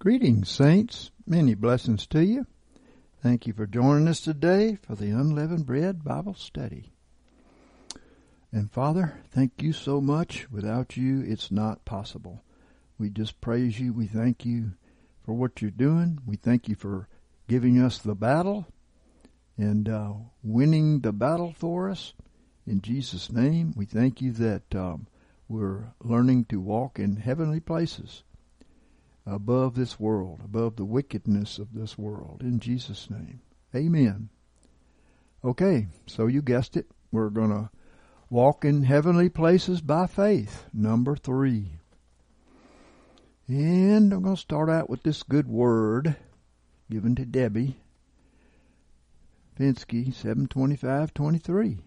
Greetings, saints. Many blessings to you. Thank you for joining us today for the Unleavened Bread Bible Study. And Father, thank you so much. Without you, it's not possible. We just praise you. We thank you for what you're doing. We thank you for giving us the battle and uh, winning the battle for us. In Jesus' name, we thank you that um, we're learning to walk in heavenly places above this world, above the wickedness of this world. In Jesus' name. Amen. Okay, so you guessed it. We're going to walk in heavenly places by faith. Number three. And I'm going to start out with this good word given to Debbie. Fenske, 72523.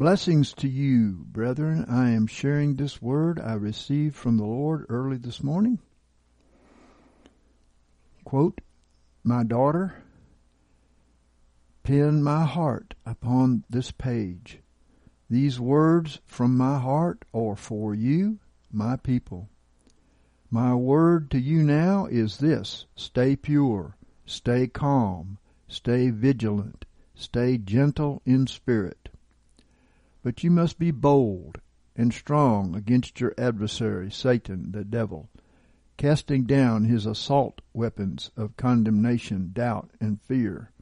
Blessings to you, brethren. I am sharing this word I received from the Lord early this morning. Quote, My daughter, pen my heart upon this page. These words from my heart are for you, my people. My word to you now is this stay pure, stay calm, stay vigilant, stay gentle in spirit. But you must be bold and strong against your adversary, Satan, the devil, casting down his assault weapons of condemnation, doubt, and fear.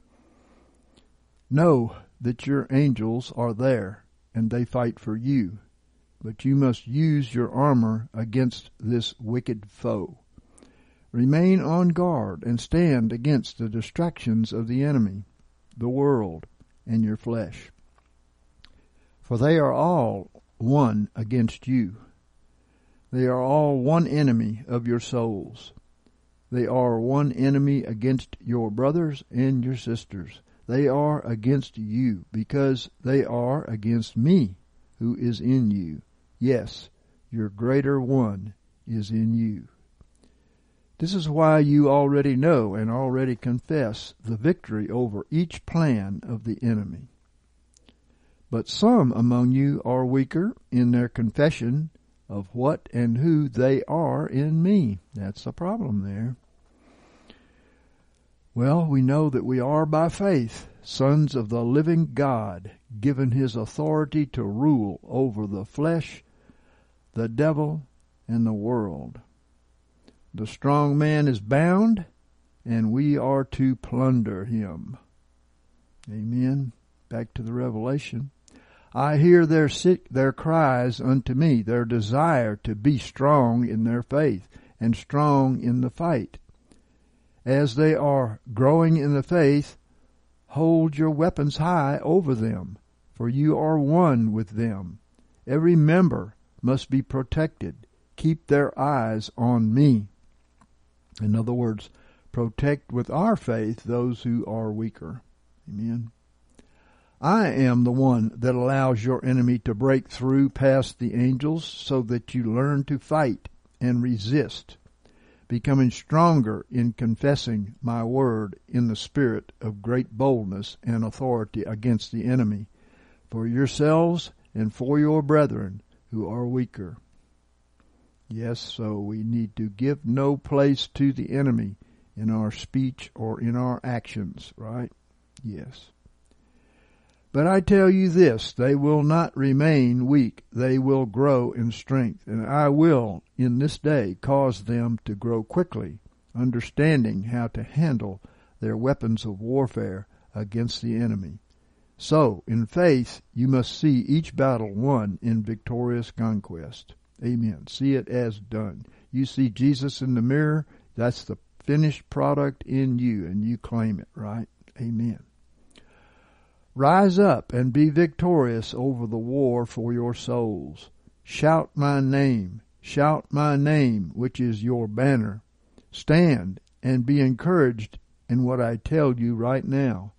Know that your angels are there, and they fight for you but you must use your armor against this wicked foe. Remain on guard and stand against the distractions of the enemy, the world, and your flesh. For they are all one against you. They are all one enemy of your souls. They are one enemy against your brothers and your sisters. They are against you because they are against me who is in you. Yes, your greater one is in you. This is why you already know and already confess the victory over each plan of the enemy. But some among you are weaker in their confession of what and who they are in me. That's the problem there. Well, we know that we are by faith sons of the living God, given his authority to rule over the flesh the devil, and the world. The strong man is bound, and we are to plunder him. Amen. Back to the Revelation. I hear their sick, their cries unto me, their desire to be strong in their faith and strong in the fight. As they are growing in the faith, hold your weapons high over them, for you are one with them. Every member must be protected. Keep their eyes on me. In other words, protect with our faith those who are weaker. Amen. I am the one that allows your enemy to break through past the angels so that you learn to fight and resist, becoming stronger in confessing my word in the spirit of great boldness and authority against the enemy, for yourselves and for your brethren who are weaker. Yes, so we need to give no place to the enemy in our speech or in our actions, right? Yes. But I tell you this, they will not remain weak. They will grow in strength. And I will, in this day, cause them to grow quickly, understanding how to handle their weapons of warfare against the enemy. So, in faith, you must see each battle won in victorious conquest. Amen. See it as done. You see Jesus in the mirror, that's the finished product in you, and you claim it, right? Amen. Rise up and be victorious over the war for your souls. Shout my name, shout my name, which is your banner. Stand and be encouraged in what I tell you right now,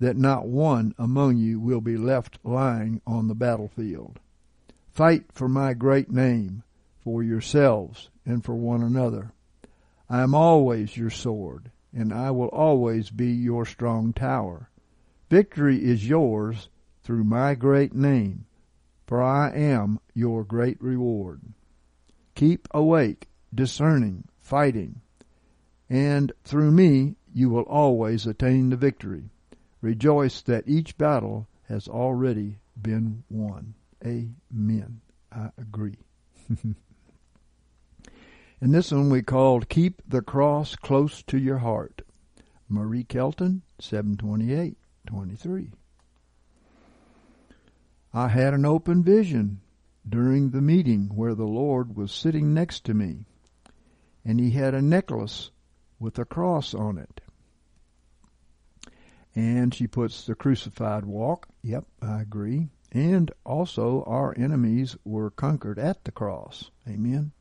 that not one among you will be left lying on the battlefield. Fight for my great name, for yourselves and for one another. I am always your sword, and I will always be your strong tower. Victory is yours through my great name, for I am your great reward. Keep awake, discerning, fighting, and through me you will always attain the victory. Rejoice that each battle has already been won. Amen. I agree. and this one we called Keep the Cross Close to Your Heart. Marie Kelton, 728 23. I had an open vision during the meeting where the Lord was sitting next to me, and he had a necklace with a cross on it. And she puts the crucified walk. Yep, I agree. And also, our enemies were conquered at the cross. Amen.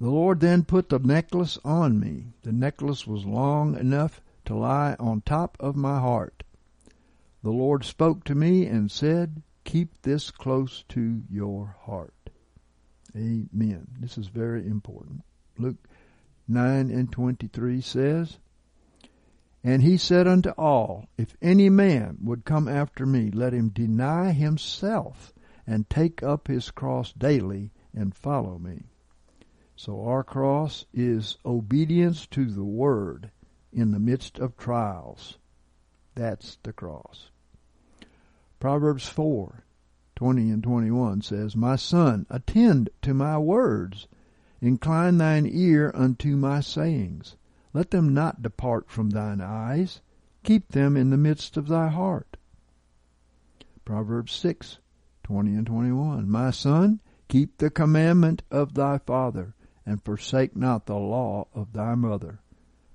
The Lord then put the necklace on me. The necklace was long enough to lie on top of my heart. The Lord spoke to me and said, Keep this close to your heart. Amen. This is very important. Luke 9 and 23 says, And he said unto all, If any man would come after me, let him deny himself and take up his cross daily and follow me. So our cross is obedience to the word in the midst of trials. That's the cross. Proverbs 4, 20 and 21 says, My son, attend to my words. Incline thine ear unto my sayings. Let them not depart from thine eyes. Keep them in the midst of thy heart. Proverbs 6, 20 and 21. My son, keep the commandment of thy father, and forsake not the law of thy mother.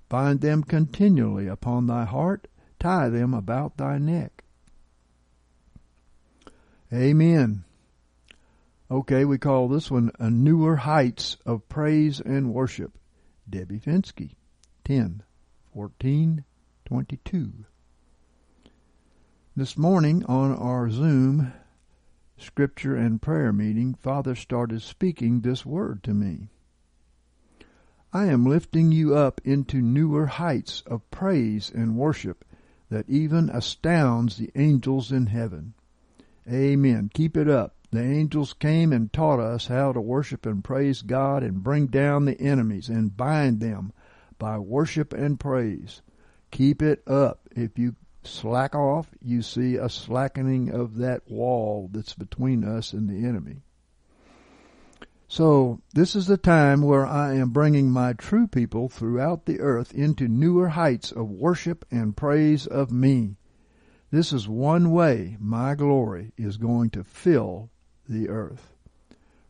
Bind them continually upon thy heart, tie them about thy neck. Amen. Okay, we call this one a newer heights of praise and worship. Debbie Fenske, 10, 14, 22. This morning on our Zoom scripture and prayer meeting, Father started speaking this word to me. I am lifting you up into newer heights of praise and worship that even astounds the angels in heaven. Amen. Keep it up. The angels came and taught us how to worship and praise God and bring down the enemies and bind them by worship and praise. Keep it up. If you slack off, you see a slackening of that wall that's between us and the enemy. So, this is the time where I am bringing my true people throughout the earth into newer heights of worship and praise of me. This is one way my glory is going to fill the earth.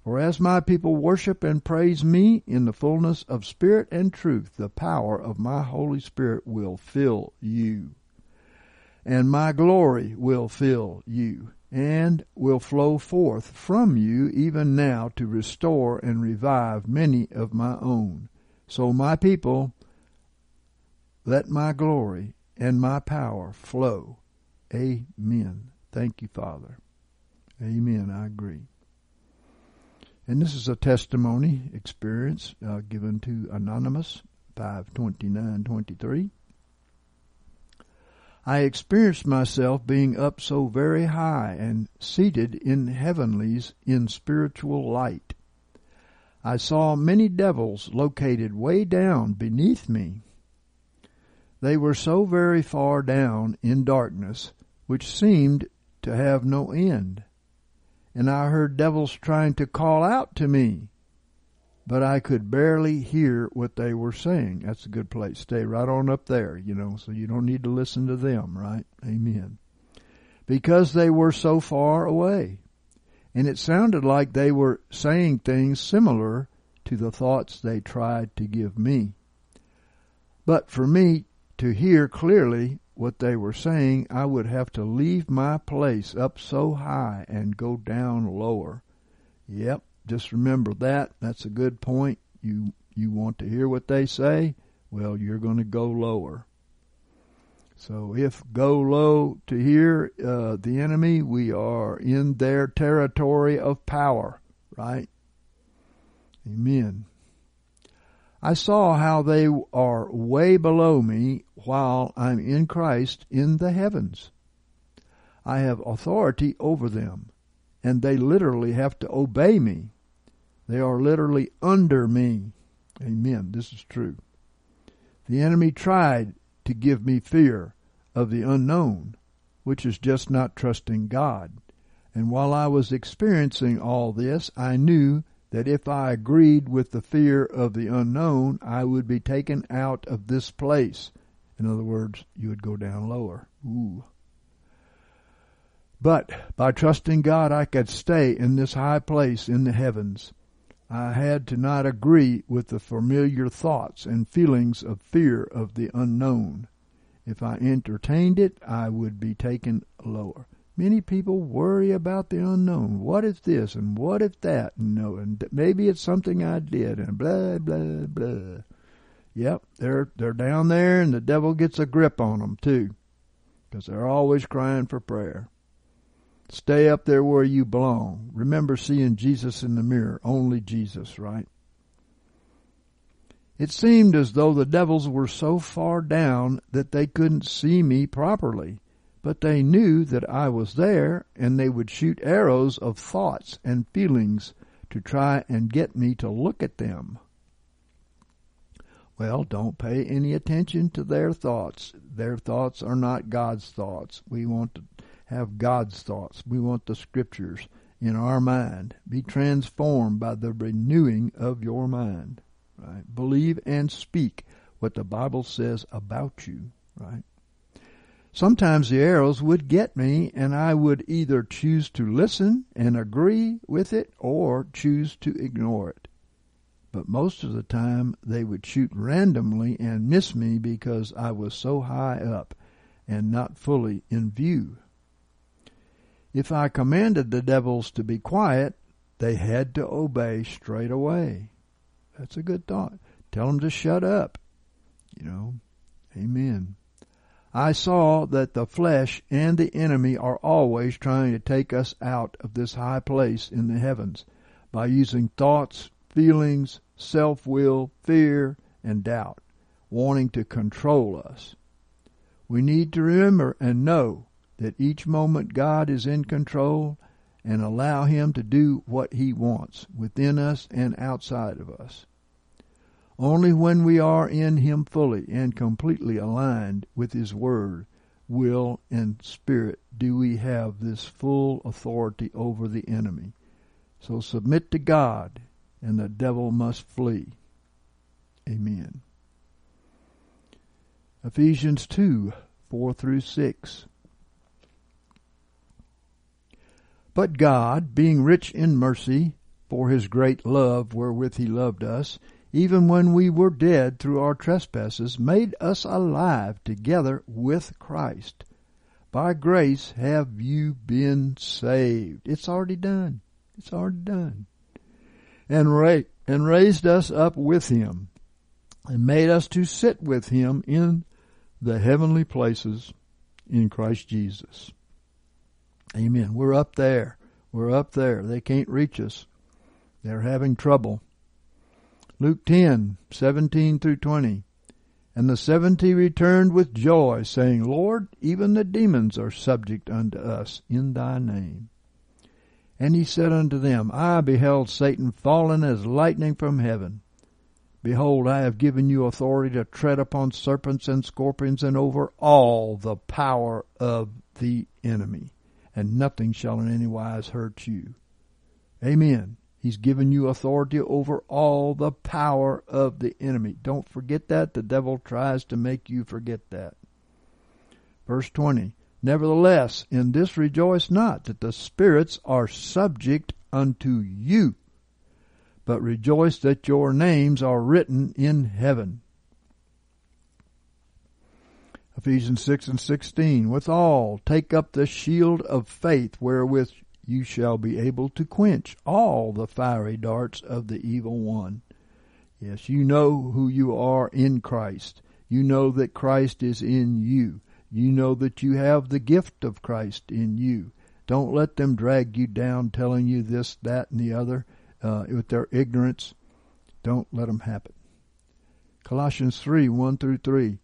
For as my people worship and praise me in the fullness of spirit and truth, the power of my Holy Spirit will fill you. And my glory will fill you and will flow forth from you even now to restore and revive many of my own. So, my people, let my glory and my power flow. Amen. Thank you, Father. Amen. I agree. And this is a testimony experience uh, given to Anonymous 52923. I experienced myself being up so very high and seated in heavenlies in spiritual light. I saw many devils located way down beneath me. They were so very far down in darkness, which seemed to have no end. And I heard devils trying to call out to me but I could barely hear what they were saying. That's a good place. Stay right on up there, you know, so you don't need to listen to them, right? Amen. Because they were so far away. And it sounded like they were saying things similar to the thoughts they tried to give me. But for me to hear clearly what they were saying, I would have to leave my place up so high and go down lower. Yep, just remember that. That's a good point. You you want to hear what they say? Well, you're going to go lower. So if go low to hear uh, the enemy, we are in their territory of power, right? Amen. I saw how they are way below me while I'm in Christ in the heavens. I have authority over them, and they literally have to obey me. They are literally under me. Amen. This is true. The enemy tried to give me fear of the unknown, which is just not trusting God. And while I was experiencing all this, I knew that if I agreed with the fear of the unknown, I would be taken out of this place. In other words, you would go down lower. Ooh. But by trusting God, I could stay in this high place in the heavens. I had to not agree with the familiar thoughts and feelings of fear of the unknown. If I entertained it, I would be taken lower. Many people worry about the unknown. What if this and what if that? And no, and maybe it's something I did and blah blah blah. Yep, they're they're down there, and the devil gets a grip on them too, because they're always crying for prayer. Stay up there where you belong. Remember seeing Jesus in the mirror, only Jesus, right? It seemed as though the devils were so far down that they couldn't see me properly but they knew that I was there and they would shoot arrows of thoughts and feelings to try and get me to look at them. Well, don't pay any attention to their thoughts. Their thoughts are not God's thoughts. We want to have God's thoughts. We want the scriptures in our mind. Be transformed by the renewing of your mind. Right? Believe and speak what the Bible says about you. Right? Sometimes the arrows would get me, and I would either choose to listen and agree with it or choose to ignore it. But most of the time they would shoot randomly and miss me because I was so high up and not fully in view. If I commanded the devils to be quiet, they had to obey straight away. That's a good thought. Tell them to shut up. You know, amen. I saw that the flesh and the enemy are always trying to take us out of this high place in the heavens by using thoughts, feelings, self-will, fear, and doubt, wanting to control us. We need to remember and know that each moment God is in control and allow Him to do what He wants within us and outside of us. Only when we are in Him fully and completely aligned with His Word, will, and Spirit do we have this full authority over the enemy. So submit to God, and the devil must flee. Amen. Ephesians 2 4 through 6. But God, being rich in mercy, for his great love wherewith he loved us, even when we were dead through our trespasses, made us alive together with Christ. By grace have you been saved. It's already done. It's already done. And, ra- and raised us up with him and made us to sit with him in the heavenly places in Christ Jesus. Amen. We're up there. We're up there. They can't reach us. They're having trouble. Luke 10, 17 through 20. And the seventy returned with joy, saying, Lord, even the demons are subject unto us in thy name. And he said unto them, I beheld Satan fallen as lightning from heaven. Behold, I have given you authority to tread upon serpents and scorpions and over all the power of the enemy, and nothing shall in any wise hurt you. Amen. He's given you authority over all the power of the enemy. Don't forget that. The devil tries to make you forget that. Verse 20. Nevertheless, in this rejoice not that the spirits are subject unto you, but rejoice that your names are written in heaven. Ephesians 6 and 16. Withal, take up the shield of faith wherewith you shall be able to quench all the fiery darts of the evil one. Yes, you know who you are in Christ. You know that Christ is in you. You know that you have the gift of Christ in you. Don't let them drag you down telling you this, that, and the other uh, with their ignorance. Don't let them happen. Colossians 3 1 through 3.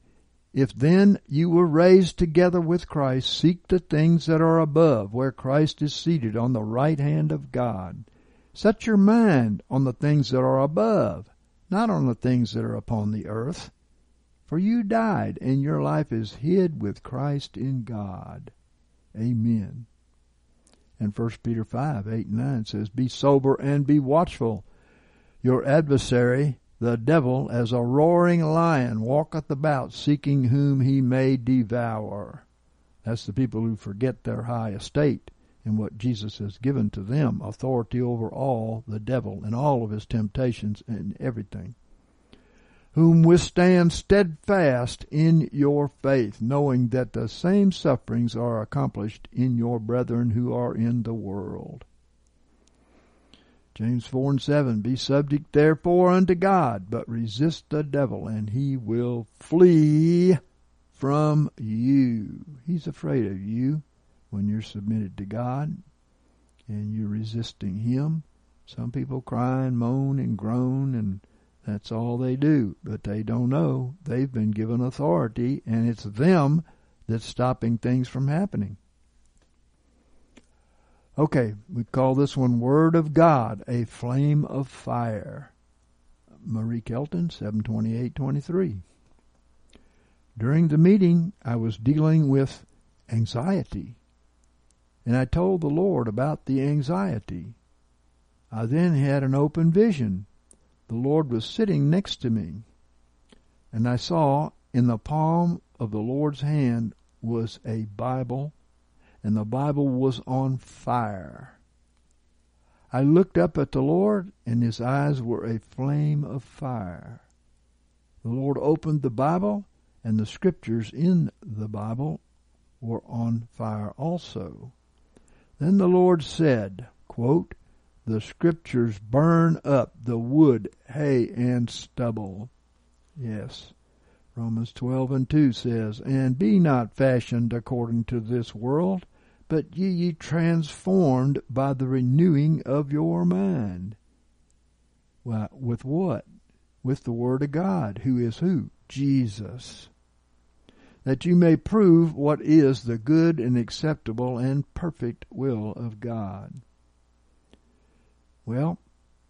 If then you were raised together with Christ, seek the things that are above, where Christ is seated on the right hand of God. Set your mind on the things that are above, not on the things that are upon the earth. For you died, and your life is hid with Christ in God. Amen. And 1 Peter 5, 8 and 9 says, Be sober and be watchful. Your adversary, the devil, as a roaring lion, walketh about, seeking whom he may devour. That's the people who forget their high estate and what Jesus has given to them authority over all the devil and all of his temptations and everything. Whom withstand steadfast in your faith, knowing that the same sufferings are accomplished in your brethren who are in the world. James 4 and 7. Be subject therefore unto God, but resist the devil, and he will flee from you. He's afraid of you when you're submitted to God and you're resisting him. Some people cry and moan and groan, and that's all they do. But they don't know they've been given authority, and it's them that's stopping things from happening. Okay, we call this one Word of God, a flame of fire. Marie Kelton, 72823. During the meeting, I was dealing with anxiety, and I told the Lord about the anxiety. I then had an open vision. The Lord was sitting next to me, and I saw in the palm of the Lord's hand was a Bible and the Bible was on fire. I looked up at the Lord, and his eyes were a flame of fire. The Lord opened the Bible, and the scriptures in the Bible were on fire also. Then the Lord said, quote, The scriptures burn up the wood, hay, and stubble. Yes. Romans 12 and 2 says, And be not fashioned according to this world, but ye ye transformed by the renewing of your mind. Well, with what? With the Word of God, who is who? Jesus. That you may prove what is the good and acceptable and perfect will of God. Well,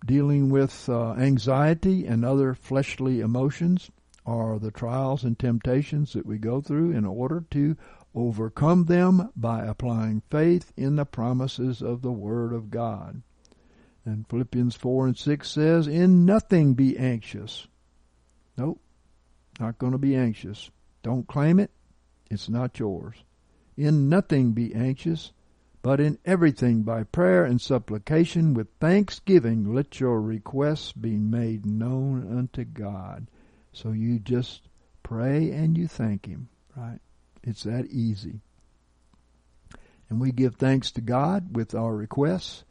dealing with uh, anxiety and other fleshly emotions are the trials and temptations that we go through in order to overcome them by applying faith in the promises of the Word of God. And Philippians 4 and 6 says, In nothing be anxious. Nope, not going to be anxious. Don't claim it, it's not yours. In nothing be anxious, but in everything by prayer and supplication with thanksgiving let your requests be made known unto God. So you just pray and you thank Him, right? It's that easy. And we give thanks to God with our requests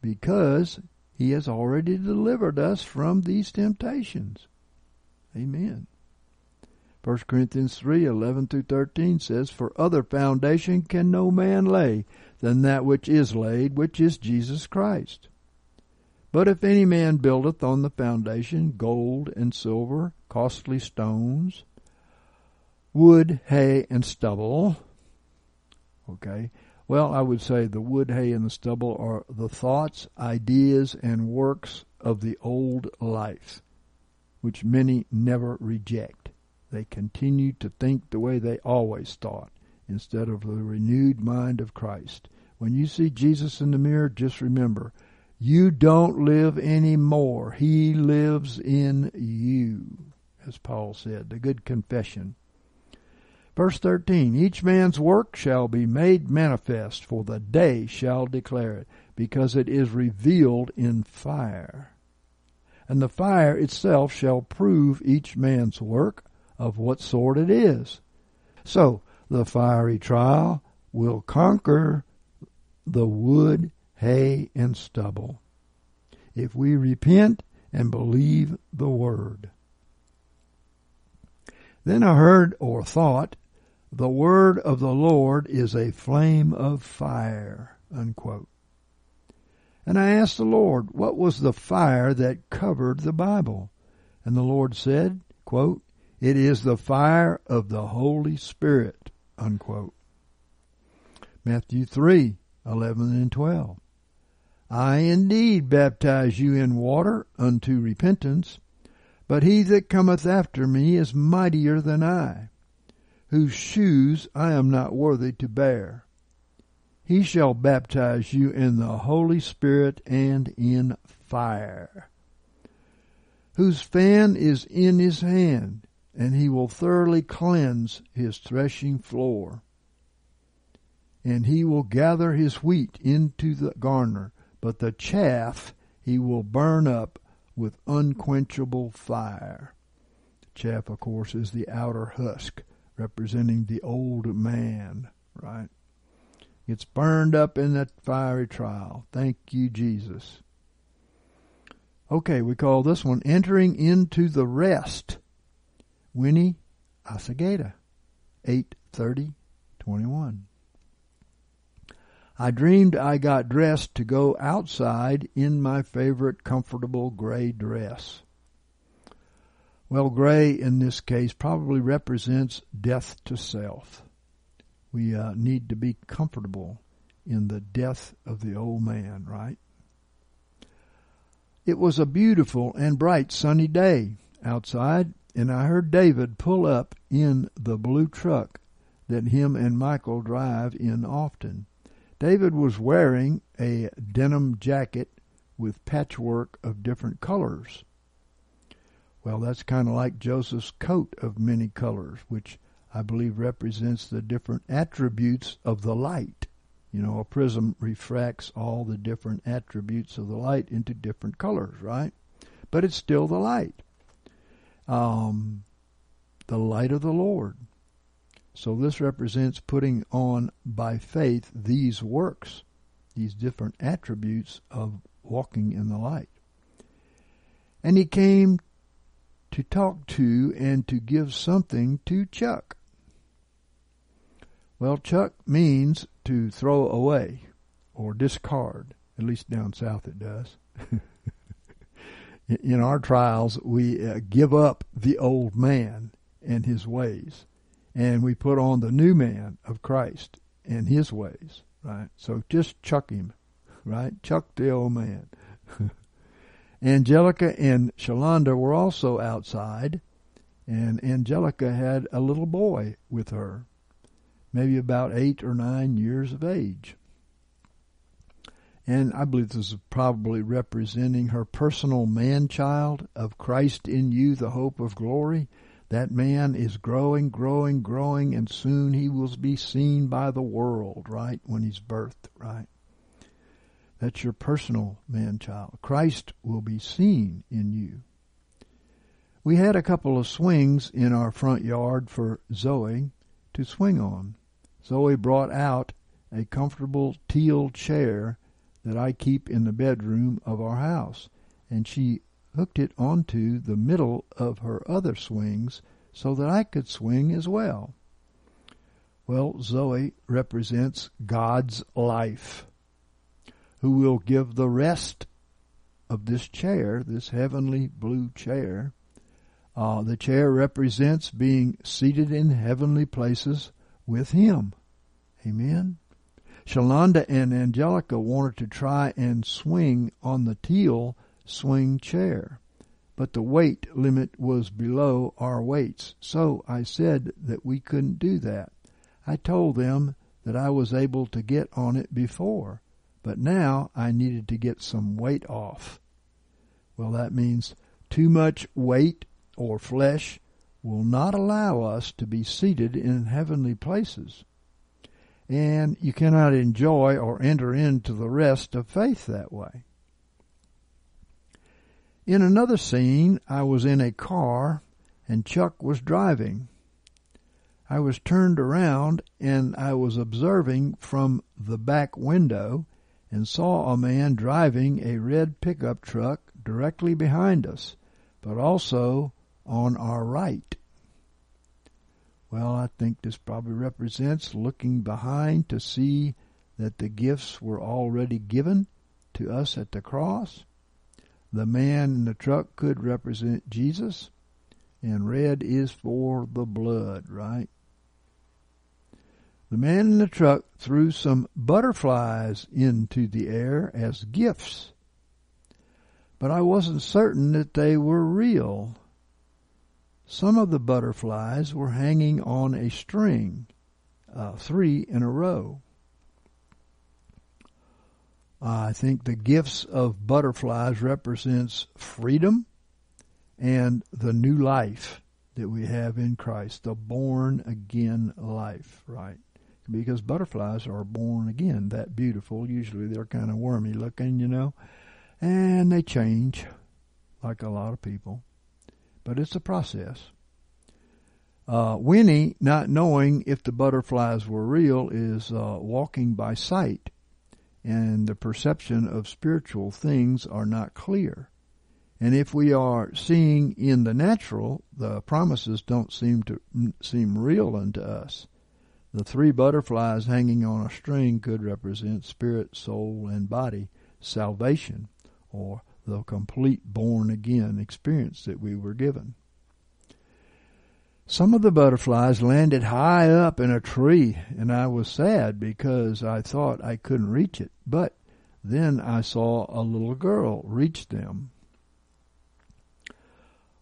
because He has already delivered us from these temptations. Amen. 1 Corinthians 3 11 through 13 says, For other foundation can no man lay than that which is laid, which is Jesus Christ. But if any man buildeth on the foundation gold and silver, costly stones, wood, hay, and stubble. Okay. Well, I would say the wood, hay, and the stubble are the thoughts, ideas, and works of the old life, which many never reject. They continue to think the way they always thought instead of the renewed mind of Christ. When you see Jesus in the mirror, just remember, you don't live anymore. He lives in you, as Paul said, the good confession. Verse 13 Each man's work shall be made manifest, for the day shall declare it, because it is revealed in fire. And the fire itself shall prove each man's work of what sort it is. So the fiery trial will conquer the wood, hay, and stubble if we repent and believe the word. Then I heard or thought, the word of the Lord is a flame of fire. Unquote. And I asked the Lord, what was the fire that covered the Bible? And the Lord said, quote, it is the fire of the Holy Spirit. Unquote. Matthew 3, 11 and 12. I indeed baptize you in water unto repentance, but he that cometh after me is mightier than I, whose shoes I am not worthy to bear. He shall baptize you in the Holy Spirit and in fire, whose fan is in his hand, and he will thoroughly cleanse his threshing floor. And he will gather his wheat into the garner, but the chaff he will burn up with unquenchable fire. Chaff, of course, is the outer husk, representing the old man, right? It's burned up in that fiery trial. Thank you, Jesus. Okay, we call this one Entering into the Rest. Winnie Asagata, 83021. I dreamed I got dressed to go outside in my favorite comfortable gray dress. Well, gray in this case probably represents death to self. We uh, need to be comfortable in the death of the old man, right? It was a beautiful and bright sunny day outside, and I heard David pull up in the blue truck that him and Michael drive in often. David was wearing a denim jacket with patchwork of different colors. Well, that's kind of like Joseph's coat of many colors, which I believe represents the different attributes of the light. You know, a prism refracts all the different attributes of the light into different colors, right? But it's still the light. Um, the light of the Lord. So this represents putting on by faith these works, these different attributes of walking in the light. And he came to talk to and to give something to Chuck. Well, Chuck means to throw away or discard. At least down south it does. in our trials, we uh, give up the old man and his ways and we put on the new man of Christ and his ways, right? So just chuck him, right? Chuck the old man. Angelica and Shalonda were also outside, and Angelica had a little boy with her, maybe about eight or nine years of age. And I believe this is probably representing her personal man child of Christ in you, the hope of glory. That man is growing, growing, growing, and soon he will be seen by the world, right? When he's birthed, right? That's your personal man child. Christ will be seen in you. We had a couple of swings in our front yard for Zoe to swing on. Zoe brought out a comfortable teal chair that I keep in the bedroom of our house, and she hooked it onto the middle of her other swings so that I could swing as well. Well, Zoe represents God's life, who will give the rest of this chair, this heavenly blue chair. Uh, the chair represents being seated in heavenly places with Him. Amen. Shalonda and Angelica wanted to try and swing on the teal swing chair, but the weight limit was below our weights, so I said that we couldn't do that. I told them that I was able to get on it before, but now I needed to get some weight off. Well, that means too much weight or flesh will not allow us to be seated in heavenly places. And you cannot enjoy or enter into the rest of faith that way. In another scene, I was in a car and Chuck was driving. I was turned around and I was observing from the back window and saw a man driving a red pickup truck directly behind us, but also on our right. Well, I think this probably represents looking behind to see that the gifts were already given to us at the cross. The man in the truck could represent Jesus, and red is for the blood, right? The man in the truck threw some butterflies into the air as gifts, but I wasn't certain that they were real. Some of the butterflies were hanging on a string, uh, three in a row. I think the gifts of butterflies represents freedom and the new life that we have in Christ, the born again life, right? Because butterflies are born again, that beautiful. Usually they're kind of wormy looking, you know, and they change like a lot of people. But it's a process. Uh, Winnie, not knowing if the butterflies were real, is uh, walking by sight and the perception of spiritual things are not clear. And if we are seeing in the natural, the promises don't seem to seem real unto us. The three butterflies hanging on a string could represent spirit, soul, and body salvation, or the complete born again experience that we were given. Some of the butterflies landed high up in a tree, and I was sad because I thought I couldn't reach it. But then I saw a little girl reach them.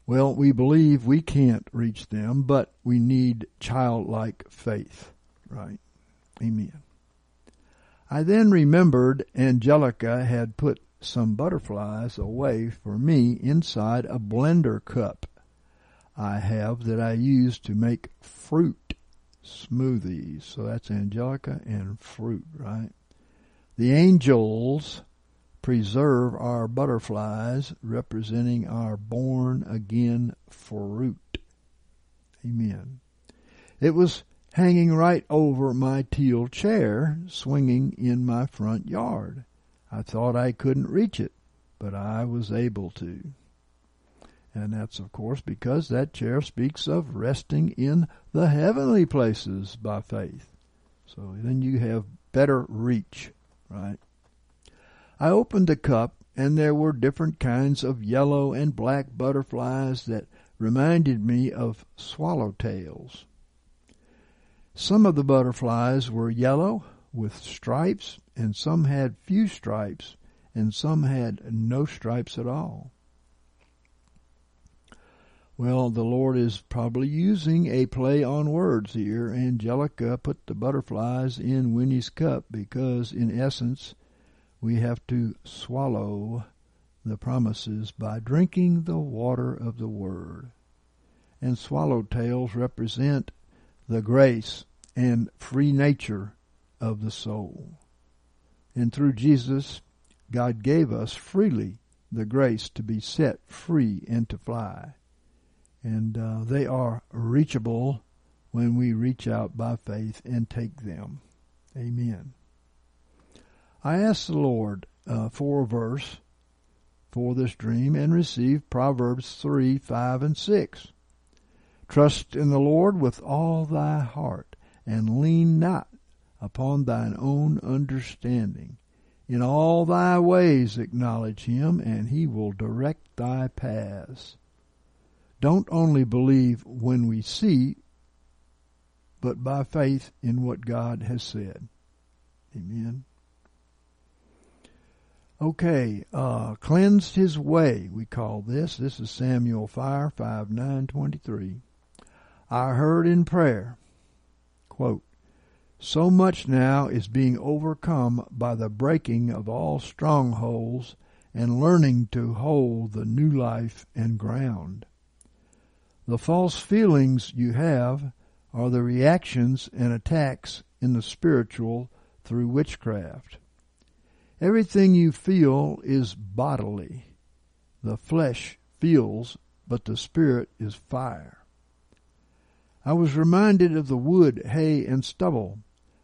Well, we believe we can't reach them, but we need childlike faith, right? Amen. I then remembered Angelica had put some butterflies away for me inside a blender cup I have that I use to make fruit smoothies. So that's Angelica and fruit, right? The angels preserve our butterflies, representing our born again fruit. Amen. It was hanging right over my teal chair, swinging in my front yard. I thought I couldn't reach it, but I was able to. And that's, of course, because that chair speaks of resting in the heavenly places by faith. So then you have better reach, right? I opened the cup, and there were different kinds of yellow and black butterflies that reminded me of swallowtails. Some of the butterflies were yellow with stripes, and some had few stripes, and some had no stripes at all. Well, the Lord is probably using a play on words here. Angelica put the butterflies in Winnie's cup because, in essence, we have to swallow the promises by drinking the water of the Word. And swallowtails represent the grace and free nature of the soul. And through Jesus, God gave us freely the grace to be set free and to fly and uh, they are reachable when we reach out by faith and take them. Amen. I asked the Lord uh, for a verse for this dream and received Proverbs 3, 5, and 6. Trust in the Lord with all thy heart, and lean not upon thine own understanding. In all thy ways acknowledge him, and he will direct thy paths don't only believe when we see, but by faith in what God has said. Amen. Okay, uh, cleansed his way, we call this. This is Samuel Fire, 5 9 23. I heard in prayer, quote, So much now is being overcome by the breaking of all strongholds and learning to hold the new life and ground. The false feelings you have are the reactions and attacks in the spiritual through witchcraft. Everything you feel is bodily. The flesh feels, but the spirit is fire. I was reminded of the wood, hay, and stubble,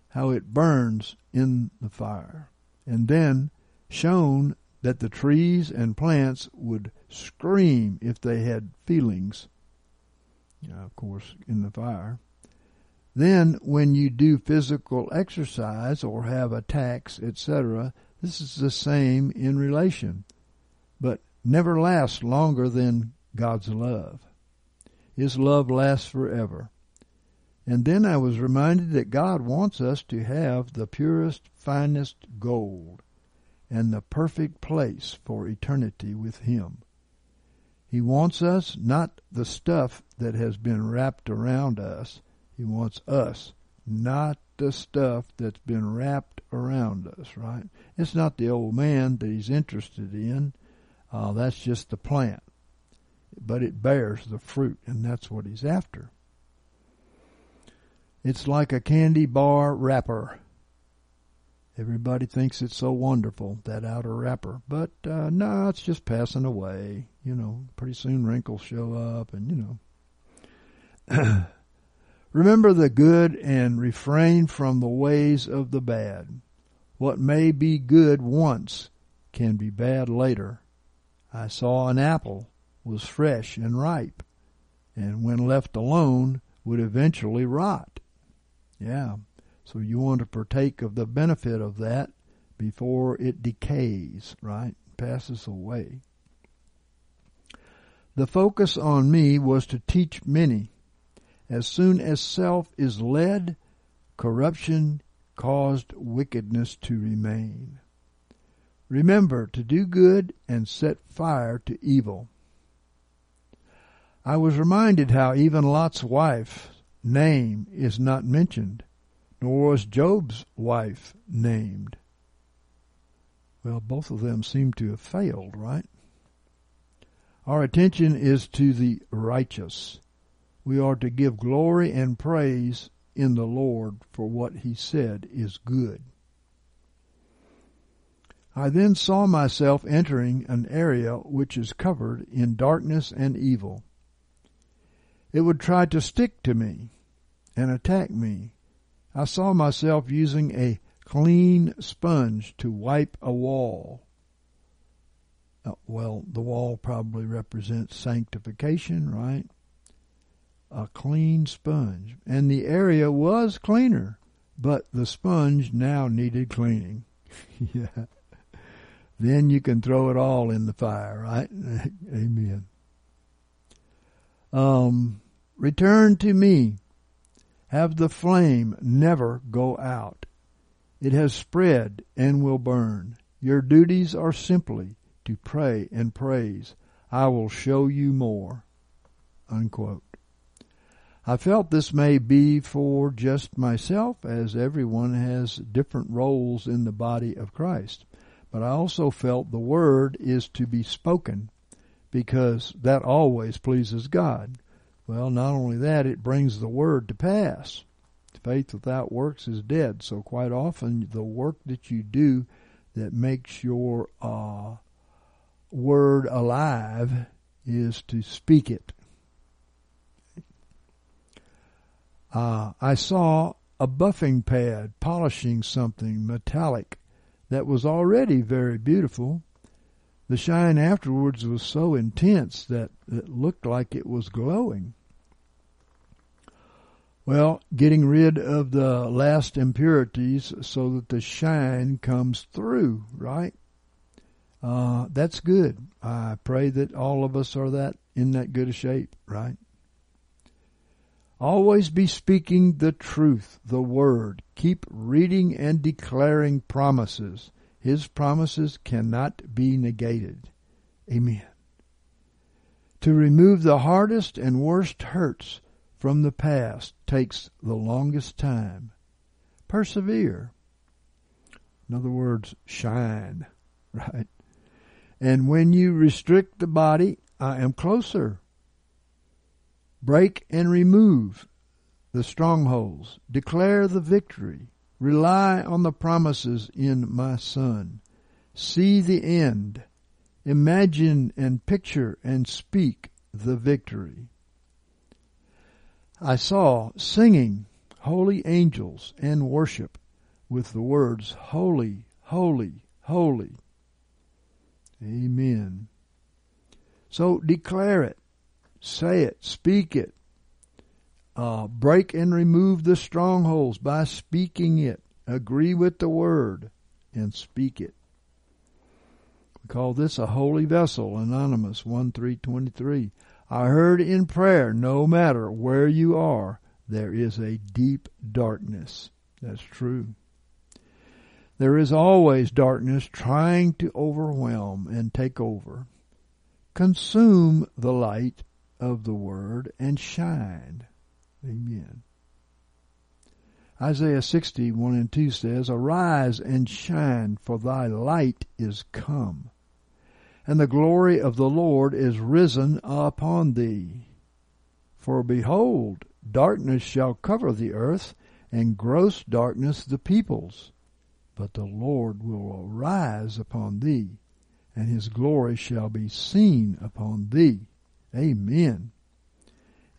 how it burns in the fire, and then shown that the trees and plants would scream if they had feelings. Yeah, of course, in the fire. Then, when you do physical exercise or have attacks, etc., this is the same in relation, but never lasts longer than God's love. His love lasts forever. And then I was reminded that God wants us to have the purest, finest gold and the perfect place for eternity with Him. He wants us, not the stuff that has been wrapped around us. He wants us, not the stuff that's been wrapped around us, right? It's not the old man that he's interested in. Uh, that's just the plant. But it bears the fruit, and that's what he's after. It's like a candy bar wrapper. Everybody thinks it's so wonderful, that outer wrapper. But uh, no, it's just passing away. You know, pretty soon wrinkles show up, and you know. Remember the good and refrain from the ways of the bad. What may be good once can be bad later. I saw an apple was fresh and ripe, and when left alone would eventually rot. Yeah, so you want to partake of the benefit of that before it decays, right? Passes away. The focus on me was to teach many. As soon as self is led, corruption caused wickedness to remain. Remember to do good and set fire to evil. I was reminded how even Lot's wife's name is not mentioned, nor was Job's wife named. Well, both of them seem to have failed, right? Our attention is to the righteous. We are to give glory and praise in the Lord for what he said is good. I then saw myself entering an area which is covered in darkness and evil. It would try to stick to me and attack me. I saw myself using a clean sponge to wipe a wall. Uh, well, the wall probably represents sanctification, right? A clean sponge. And the area was cleaner, but the sponge now needed cleaning. yeah. Then you can throw it all in the fire, right? Amen. Um, return to me. Have the flame never go out. It has spread and will burn. Your duties are simply to pray and praise. I will show you more. Unquote. I felt this may be for just myself, as everyone has different roles in the body of Christ. But I also felt the word is to be spoken because that always pleases God. Well, not only that, it brings the word to pass. Faith without works is dead. So quite often, the work that you do that makes your uh, word alive is to speak it. Uh, I saw a buffing pad polishing something metallic that was already very beautiful. The shine afterwards was so intense that it looked like it was glowing. Well, getting rid of the last impurities so that the shine comes through, right? Uh, that's good. I pray that all of us are that in that good a shape, right? Always be speaking the truth, the word. Keep reading and declaring promises. His promises cannot be negated. Amen. To remove the hardest and worst hurts from the past takes the longest time. Persevere. In other words, shine, right? And when you restrict the body, I am closer. Break and remove the strongholds. Declare the victory. Rely on the promises in my Son. See the end. Imagine and picture and speak the victory. I saw singing holy angels and worship with the words holy, holy, holy. Amen. So declare it, say it, speak it. Uh, break and remove the strongholds by speaking it. Agree with the word and speak it. We call this a holy vessel, Anonymous 1323. I heard in prayer, no matter where you are, there is a deep darkness. That's true. There is always darkness trying to overwhelm and take over. Consume the light of the Word and shine. Amen. Isaiah 60, 1 and 2 says, Arise and shine, for thy light is come and the glory of the Lord is risen upon thee. For behold, darkness shall cover the earth, and gross darkness the peoples. But the Lord will arise upon thee, and his glory shall be seen upon thee. Amen.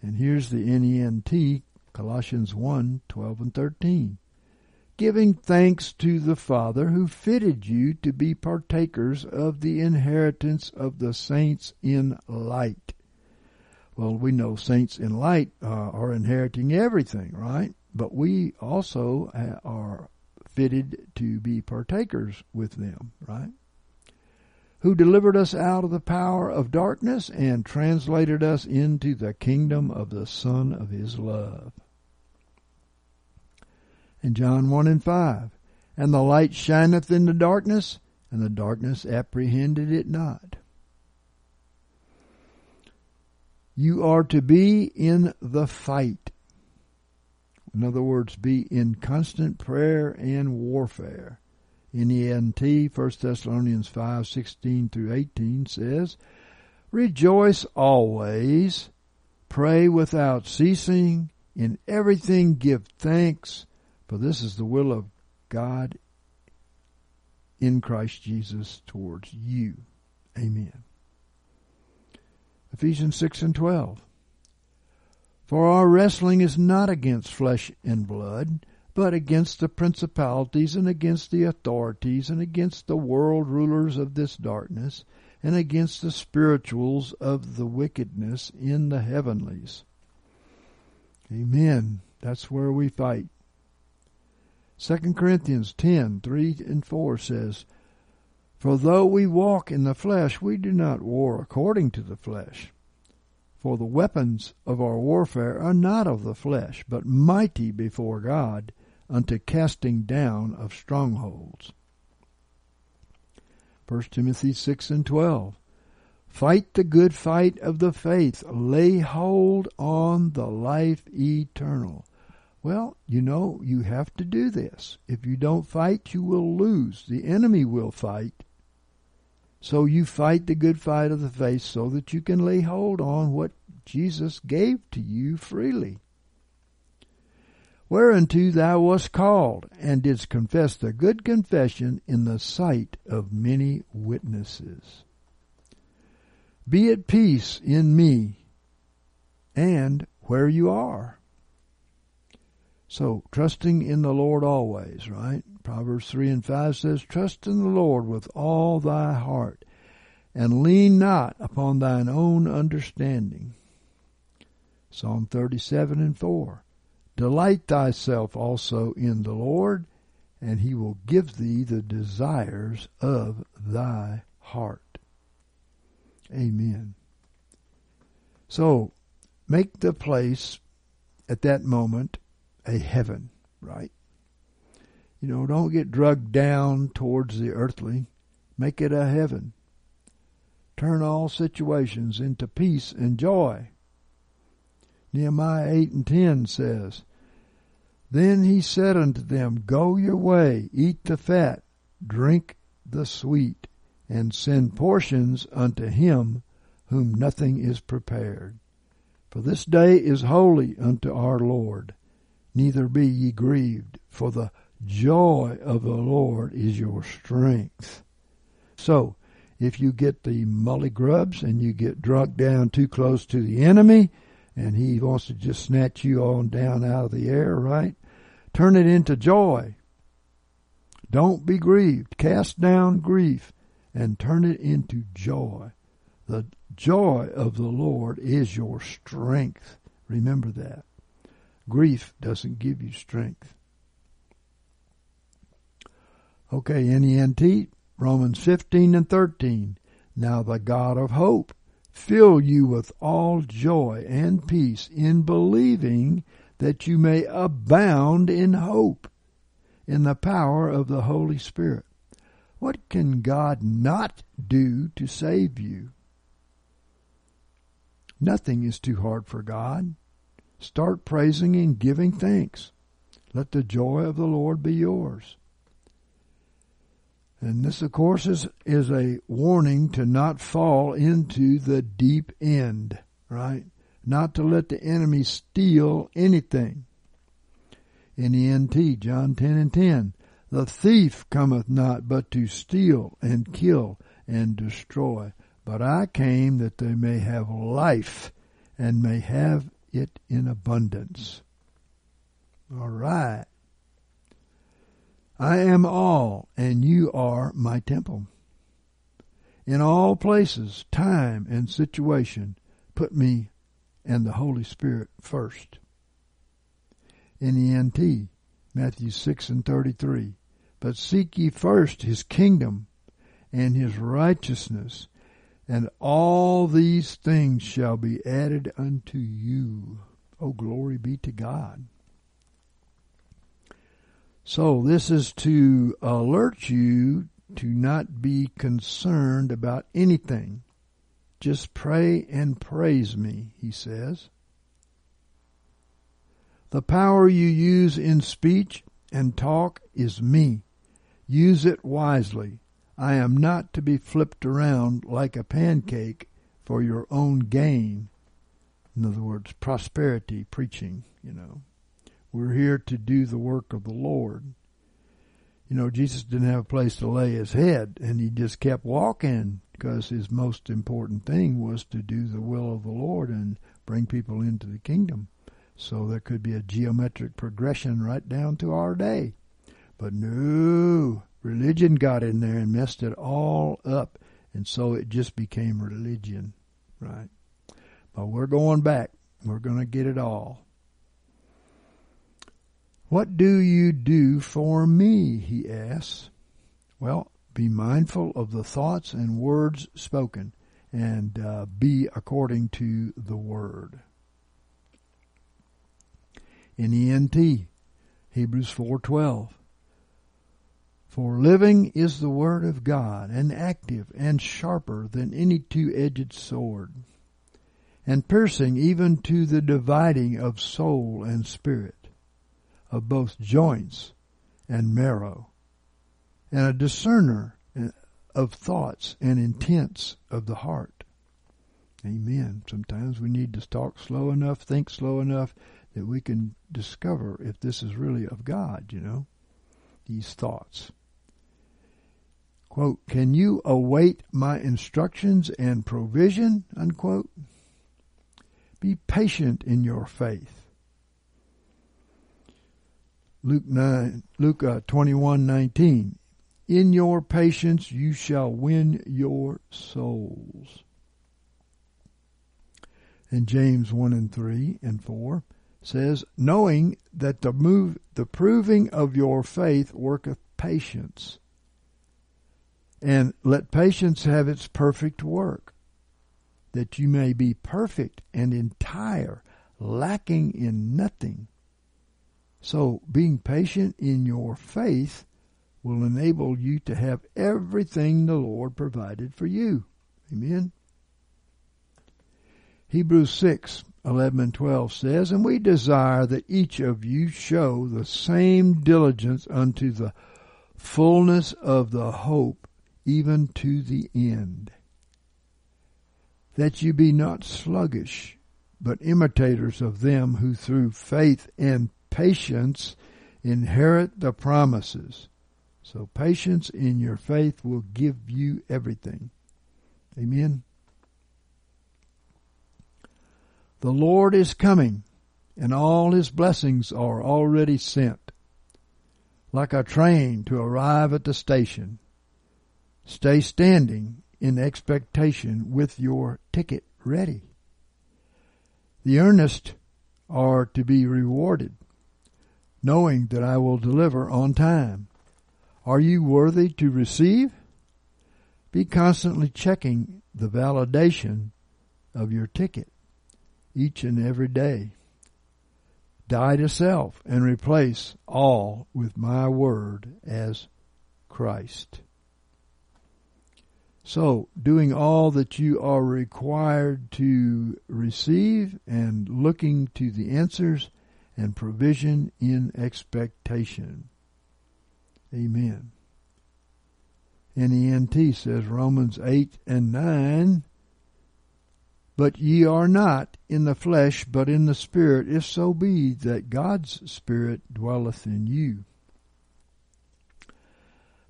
And here's the NENT, Colossians 1, 12 and 13 giving thanks to the Father who fitted you to be partakers of the inheritance of the saints in light. Well, we know saints in light uh, are inheriting everything, right? But we also are fitted to be partakers with them, right? Who delivered us out of the power of darkness and translated us into the kingdom of the Son of His love in John 1 and 5. And the light shineth in the darkness, and the darkness apprehended it not. You are to be in the fight. In other words, be in constant prayer and warfare. NENT, 1 Thessalonians 5, 16 through 18 says, Rejoice always, pray without ceasing, in everything give thanks, for this is the will of God in Christ Jesus towards you. Amen. Ephesians 6 and 12. For our wrestling is not against flesh and blood, but against the principalities and against the authorities and against the world rulers of this darkness and against the spirituals of the wickedness in the heavenlies. Amen. That's where we fight. 2 Corinthians 10, 3 and 4 says, For though we walk in the flesh, we do not war according to the flesh. For the weapons of our warfare are not of the flesh, but mighty before God unto casting down of strongholds. 1 Timothy 6 and 12. Fight the good fight of the faith. Lay hold on the life eternal well, you know, you have to do this. If you don't fight, you will lose. The enemy will fight. So you fight the good fight of the faith so that you can lay hold on what Jesus gave to you freely. Whereunto thou wast called, and didst confess the good confession in the sight of many witnesses. Be at peace in me and where you are. So, trusting in the Lord always, right? Proverbs 3 and 5 says, Trust in the Lord with all thy heart, and lean not upon thine own understanding. Psalm 37 and 4. Delight thyself also in the Lord, and he will give thee the desires of thy heart. Amen. So, make the place at that moment a heaven, right? You know, don't get drugged down towards the earthly. Make it a heaven. Turn all situations into peace and joy. Nehemiah 8 and 10 says, Then he said unto them, Go your way, eat the fat, drink the sweet, and send portions unto him whom nothing is prepared. For this day is holy unto our Lord neither be ye grieved, for the joy of the Lord is your strength. So, if you get the mully grubs and you get drunk down too close to the enemy, and he wants to just snatch you on down out of the air, right? Turn it into joy. Don't be grieved. Cast down grief and turn it into joy. The joy of the Lord is your strength. Remember that. Grief doesn't give you strength. Okay, NENT, Romans 15 and 13. Now the God of hope fill you with all joy and peace in believing that you may abound in hope in the power of the Holy Spirit. What can God not do to save you? Nothing is too hard for God. Start praising and giving thanks. Let the joy of the Lord be yours. And this, of course, is, is a warning to not fall into the deep end, right? Not to let the enemy steal anything. In the NT, John 10 and 10, the thief cometh not but to steal and kill and destroy. But I came that they may have life and may have it in abundance. All right. I am all, and you are my temple. In all places, time, and situation, put me and the Holy Spirit first. In the NT, Matthew 6 and 33. But seek ye first his kingdom and his righteousness, and all these things shall be added unto you. Oh, glory be to God. So this is to alert you to not be concerned about anything. Just pray and praise me, he says. The power you use in speech and talk is me. Use it wisely. I am not to be flipped around like a pancake for your own gain. In other words, prosperity preaching, you know. We're here to do the work of the Lord. You know, Jesus didn't have a place to lay his head, and he just kept walking because his most important thing was to do the will of the Lord and bring people into the kingdom. So there could be a geometric progression right down to our day. But no, religion got in there and messed it all up, and so it just became religion, right? But we're going back. We're going to get it all. What do you do for me? he asks. Well, be mindful of the thoughts and words spoken, and uh, be according to the word. In ENT, Hebrews 4:12. For living is the word of God, and active and sharper than any two-edged sword, and piercing even to the dividing of soul and spirit of both joints and marrow, and a discerner eh, of thoughts and intents of the heart. Amen. Sometimes we need to talk slow enough, think slow enough that we can discover if this is really of God, you know, these thoughts. Quote, can you await my instructions and provision? Unquote. Be patient in your faith Luke 9, Luke uh, 21, 19. In your patience you shall win your souls. And James 1 and 3 and 4 says, knowing that the move, the proving of your faith worketh patience. And let patience have its perfect work, that you may be perfect and entire, lacking in nothing. So being patient in your faith will enable you to have everything the Lord provided for you. Amen. Hebrews 6, 11 and 12 says, And we desire that each of you show the same diligence unto the fullness of the hope, even to the end. That you be not sluggish, but imitators of them who through faith and patience inherit the promises. So patience in your faith will give you everything. Amen. The Lord is coming, and all his blessings are already sent. Like a train to arrive at the station, stay standing in expectation with your ticket ready. The earnest are to be rewarded, knowing that I will deliver on time. Are you worthy to receive? Be constantly checking the validation of your ticket each and every day. Die to self and replace all with my word as Christ. So, doing all that you are required to receive and looking to the answers and provision in expectation. Amen. NENT says Romans 8 and 9 but ye are not in the flesh, but in the Spirit, if so be that God's Spirit dwelleth in you.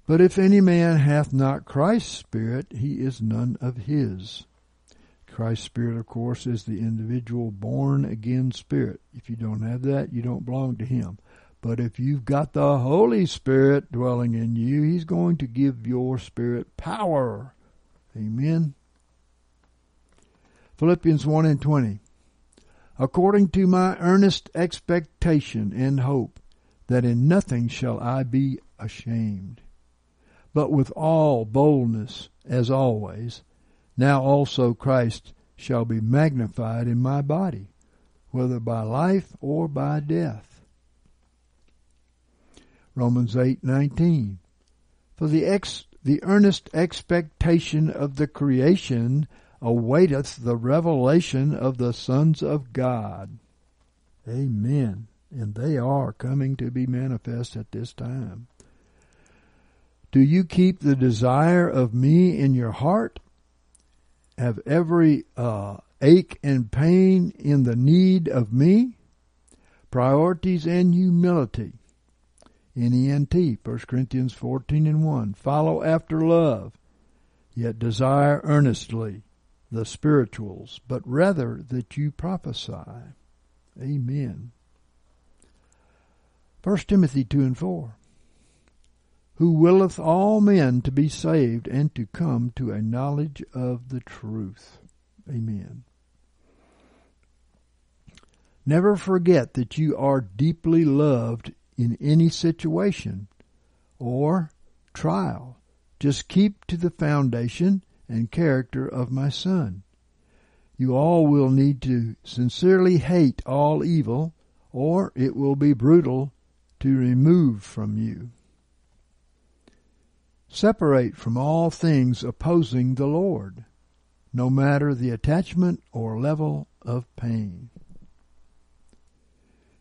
But if any man hath not Christ's Spirit, he is none of his. Christ's Spirit, of course, is the individual born again Spirit. If you don't have that, you don't belong to Him. But if you've got the Holy Spirit dwelling in you, He's going to give your spirit power. Amen. Philippians 1 and 20. According to my earnest expectation and hope that in nothing shall I be ashamed, but with all boldness, as always, now also Christ shall be magnified in my body, whether by life or by death. Romans 8:19 For the ex, the earnest expectation of the creation awaiteth the revelation of the sons of God. Amen. And they are coming to be manifest at this time. Do you keep the desire of me in your heart? Have every uh, ache and pain in the need of me? Priorities and humility. NENT, 1 Corinthians 14 and 1. Follow after love, yet desire earnestly the spirituals, but rather that you prophesy. Amen. 1 Timothy 2 and 4. Who willeth all men to be saved and to come to a knowledge of the truth. Amen. Never forget that you are deeply loved in any situation or trial. Just keep to the foundation and character of my Son. You all will need to sincerely hate all evil, or it will be brutal to remove from you. Separate from all things opposing the Lord, no matter the attachment or level of pain.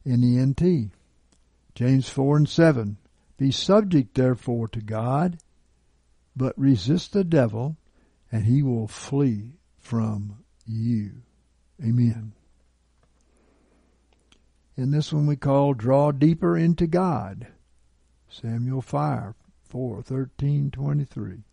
NENT, James 4 and 7. Be subject therefore to God, but resist the devil, and he will flee from you. Amen. In this one we call draw deeper into God. Samuel 5, 4, 13, 23.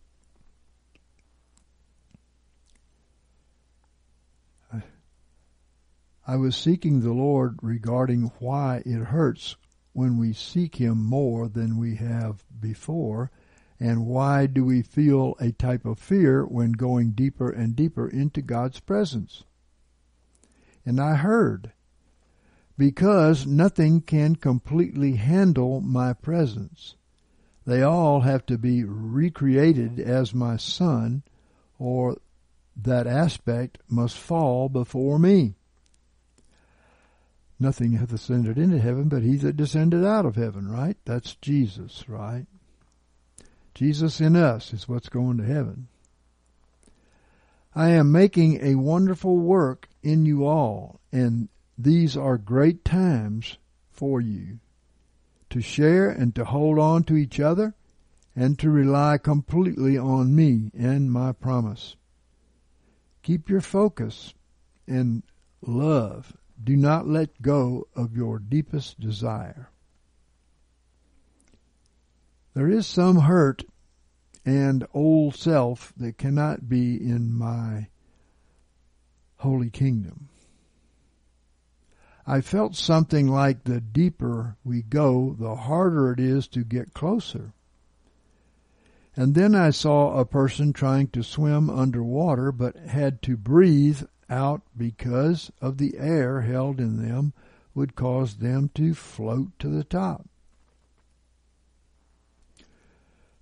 I was seeking the Lord regarding why it hurts when we seek Him more than we have before and why do we feel a type of fear when going deeper and deeper into God's presence? And I heard, because nothing can completely handle my presence. They all have to be recreated as my son, or that aspect must fall before me. Nothing hath ascended into heaven but he that descended out of heaven, right? That's Jesus, right? Jesus in us is what's going to heaven. I am making a wonderful work in you all, and these are great times for you to share and to hold on to each other and to rely completely on me and my promise. Keep your focus and love. Do not let go of your deepest desire. There is some hurt and old self that cannot be in my holy kingdom. I felt something like the deeper we go, the harder it is to get closer. And then I saw a person trying to swim underwater but had to breathe out because of the air held in them would cause them to float to the top.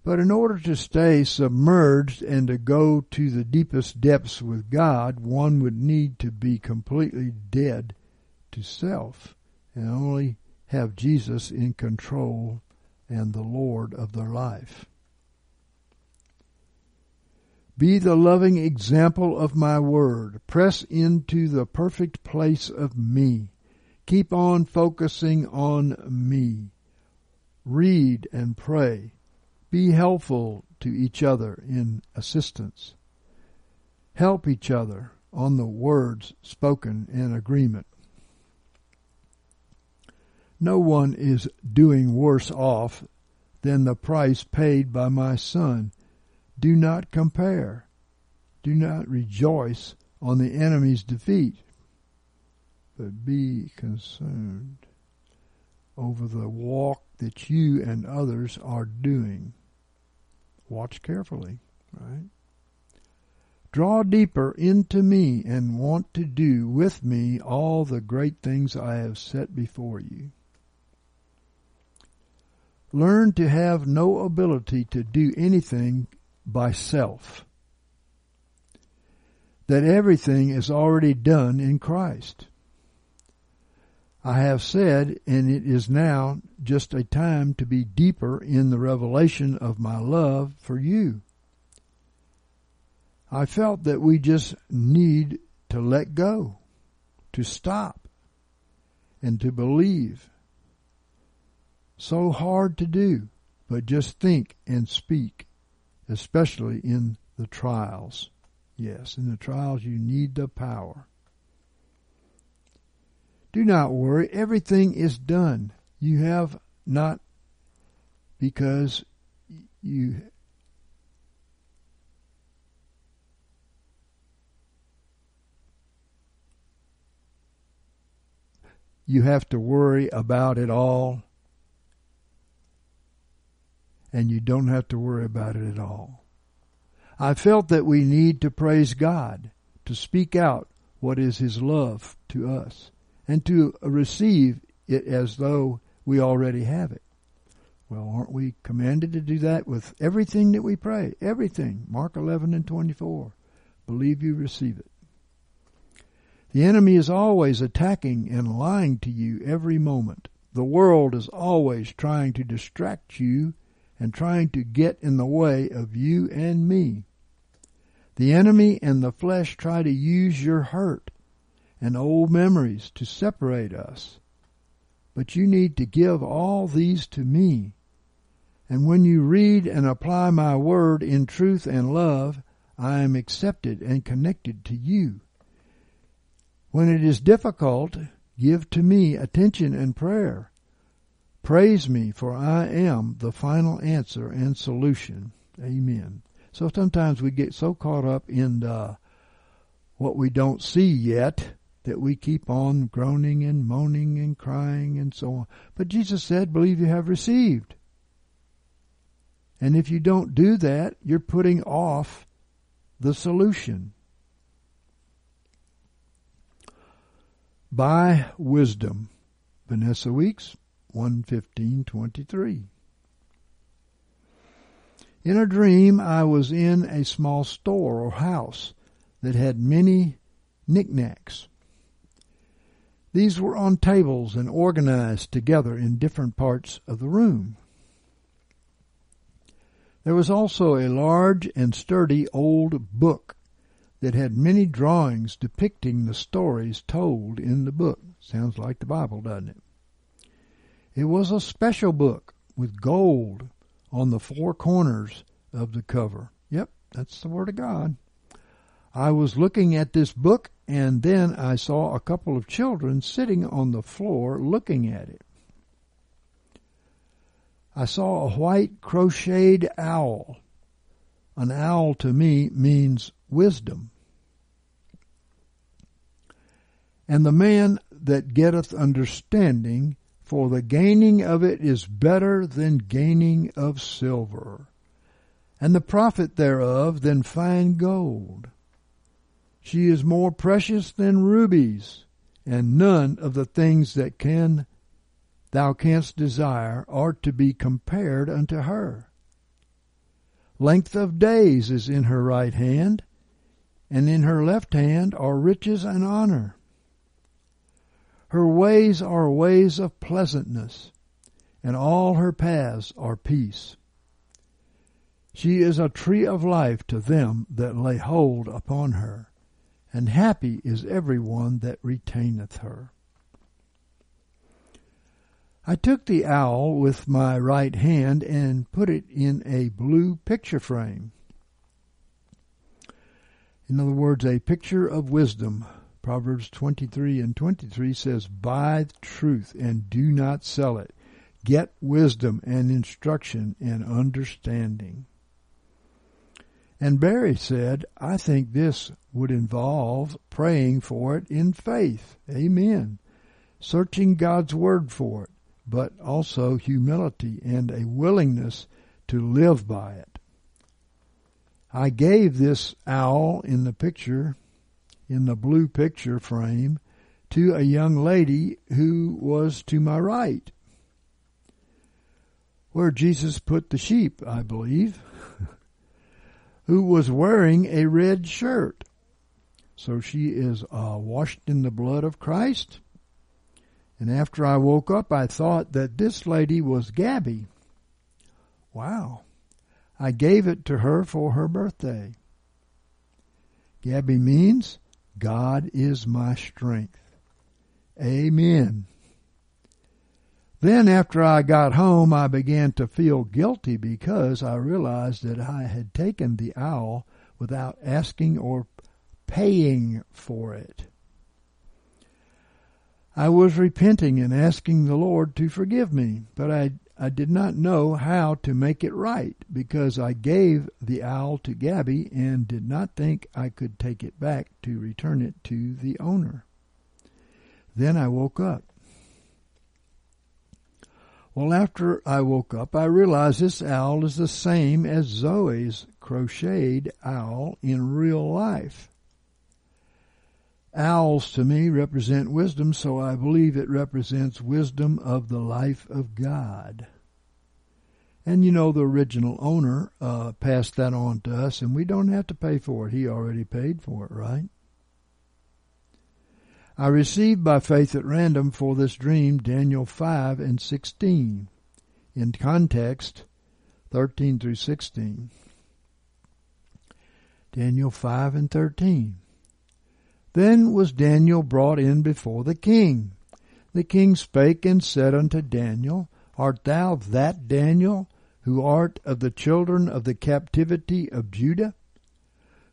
But in order to stay submerged and to go to the deepest depths with God, one would need to be completely dead to self and only have Jesus in control and the Lord of their life. Be the loving example of my word. Press into the perfect place of me. Keep on focusing on me. Read and pray be helpful to each other in assistance. Help each other on the words spoken in agreement. No one is doing worse off than the price paid by my son. Do not compare. Do not rejoice on the enemy's defeat, but be concerned over the walk that you and others are doing. Watch carefully, right? Draw deeper into me and want to do with me all the great things I have set before you. Learn to have no ability to do anything by self. That everything is already done in Christ. I have said, and it is now just a time to be deeper in the revelation of my love for you. I felt that we just need to let go, to stop, and to believe. So hard to do, but just think and speak, especially in the trials. Yes, in the trials you need the power. Do not worry. Everything is done. You have not because you you have to worry about it all and you don't have to worry about it at all. I felt that we need to praise God, to speak out what is His love to us and to receive it as though we already have it. Well, aren't we commanded to do that with everything that we pray? Everything. Mark 11 and 24. Believe you receive it. The enemy is always attacking and lying to you every moment. The world is always trying to distract you and trying to get in the way of you and me. The enemy and the flesh try to use your hurt and old memories to separate us. But you need to give all these to me. And when you read and apply my word in truth and love, I am accepted and connected to you. When it is difficult, give to me attention and prayer. Praise me, for I am the final answer and solution. Amen. So sometimes we get so caught up in uh, what we don't see yet that we keep on groaning and moaning and crying and so on. But Jesus said, believe you have received. And if you don't do that, you're putting off the solution. By wisdom. Vanessa Weeks, 11523. In a dream, I was in a small store or house that had many knickknacks. These were on tables and organized together in different parts of the room. There was also a large and sturdy old book that had many drawings depicting the stories told in the book. Sounds like the Bible, doesn't it? It was a special book with gold on the four corners of the cover. Yep, that's the Word of God. I was looking at this book and then I saw a couple of children sitting on the floor looking at it. I saw a white crocheted owl. An owl to me means wisdom. And the man that getteth understanding, for the gaining of it is better than gaining of silver, and the profit thereof than fine gold. She is more precious than rubies, and none of the things that can thou canst desire are to be compared unto her. Length of days is in her right hand, and in her left hand are riches and honor. Her ways are ways of pleasantness, and all her paths are peace. She is a tree of life to them that lay hold upon her, and happy is every one that retaineth her. I took the owl with my right hand and put it in a blue picture frame. In other words, a picture of wisdom. Proverbs 23 and 23 says, Buy truth and do not sell it. Get wisdom and instruction and understanding. And Barry said, I think this would involve praying for it in faith. Amen. Searching God's Word for it, but also humility and a willingness to live by it. I gave this owl in the picture, in the blue picture frame, to a young lady who was to my right, where Jesus put the sheep, I believe, who was wearing a red shirt. So she is uh, washed in the blood of Christ. And after I woke up, I thought that this lady was Gabby. Wow. I gave it to her for her birthday. Gabby means God is my strength. Amen. Then after I got home, I began to feel guilty because I realized that I had taken the owl without asking or paying for it. I was repenting and asking the Lord to forgive me, but I I did not know how to make it right because I gave the owl to Gabby and did not think I could take it back to return it to the owner. Then I woke up. Well, after I woke up, I realized this owl is the same as Zoe's crocheted owl in real life. Owls to me represent wisdom, so I believe it represents wisdom of the life of God. And you know, the original owner uh, passed that on to us, and we don't have to pay for it. He already paid for it, right? I received by faith at random for this dream Daniel 5 and 16. In context, 13 through 16. Daniel 5 and 13. Then was Daniel brought in before the king. The king spake and said unto Daniel, Art thou that Daniel, who art of the children of the captivity of Judah,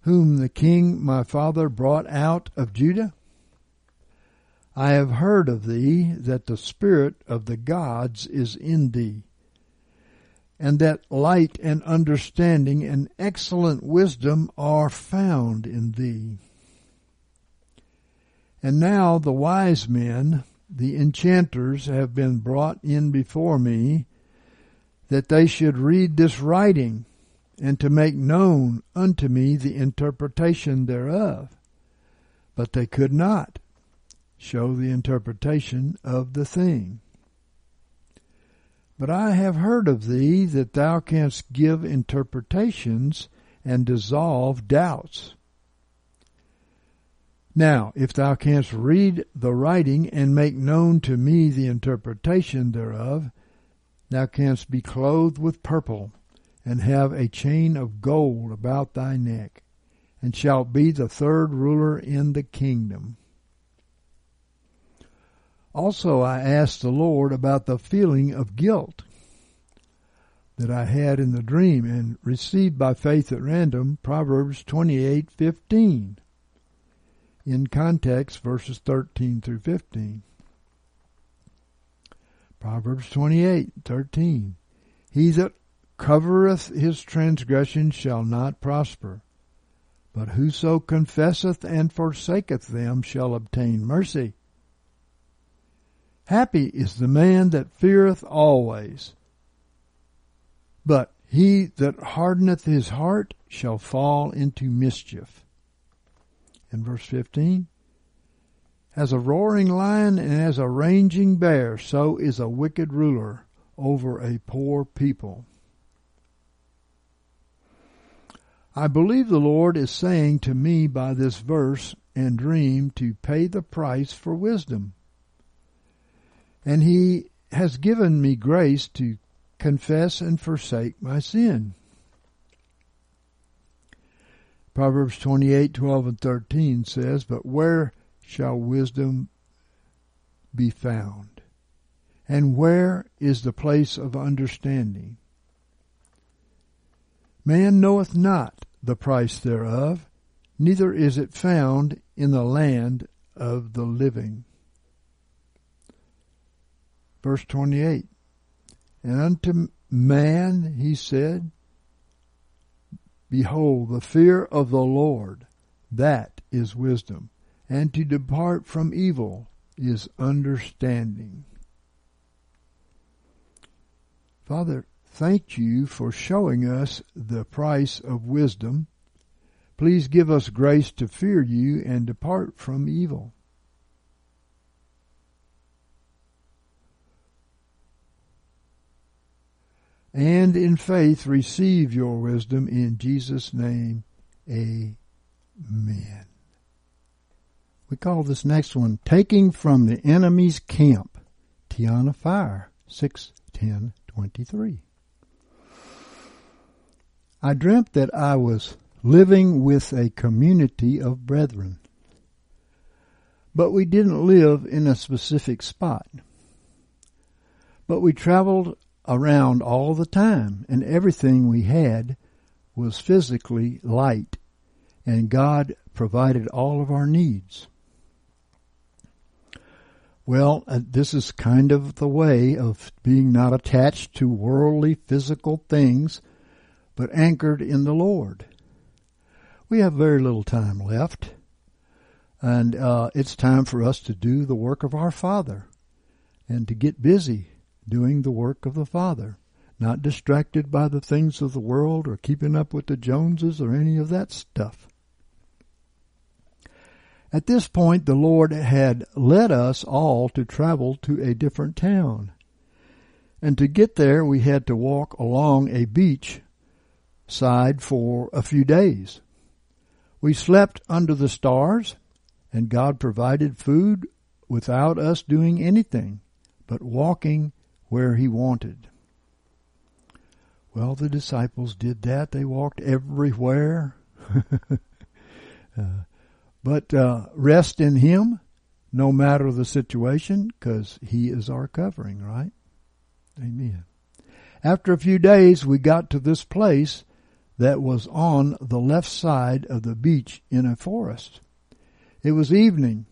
whom the king my father brought out of Judah? I have heard of thee that the spirit of the gods is in thee, and that light and understanding and excellent wisdom are found in thee. And now the wise men, the enchanters, have been brought in before me, that they should read this writing, and to make known unto me the interpretation thereof. But they could not show the interpretation of the thing. But I have heard of thee that thou canst give interpretations and dissolve doubts. Now, if thou canst read the writing and make known to me the interpretation thereof, thou canst be clothed with purple, and have a chain of gold about thy neck, and shalt be the third ruler in the kingdom. Also, I asked the Lord about the feeling of guilt that I had in the dream, and received by faith at random Proverbs twenty-eight fifteen in context, verses 13 through 15. Proverbs 28, 13. He that covereth his transgression shall not prosper, but whoso confesseth and forsaketh them shall obtain mercy. Happy is the man that feareth always. But he that hardeneth his heart shall fall into mischief. In verse 15, as a roaring lion and as a raging bear, so is a wicked ruler over a poor people. I believe the Lord is saying to me by this verse and dream to pay the price for wisdom. And He has given me grace to confess and forsake my sin. Proverbs 28, 12 and 13 says, But where shall wisdom be found? And where is the place of understanding? Man knoweth not the price thereof, neither is it found in the land of the living. Verse 28 And unto man he said, Behold, the fear of the Lord, that is wisdom, and to depart from evil is understanding. Father, thank you for showing us the price of wisdom. Please give us grace to fear you and depart from evil. And in faith receive your wisdom in Jesus' name. Amen. We call this next one Taking from the Enemy's Camp. Tiana Fire, 61023. I dreamt that I was living with a community of brethren. But we didn't live in a specific spot. But we traveled around all the time, and everything we had was physically light, and God provided all of our needs. Well, uh, this is kind of the way of being not attached to worldly physical things but anchored in the Lord. We have very little time left, and uh, it's time for us to do the work of our Father and to get busy doing the work of the Father, not distracted by the things of the world or keeping up with the Joneses or any of that stuff. At this point, the Lord had led us all to travel to a different town. And to get there, we had to walk along a beach side for a few days. We slept under the stars, and God provided food without us doing anything but walking where He wanted. Well, the disciples did that. They walked everywhere. uh, but uh, rest in Him, no matter the situation, because He is our covering, right? Amen. After a few days, we got to this place that was on the left side of the beach in a forest. It was evening,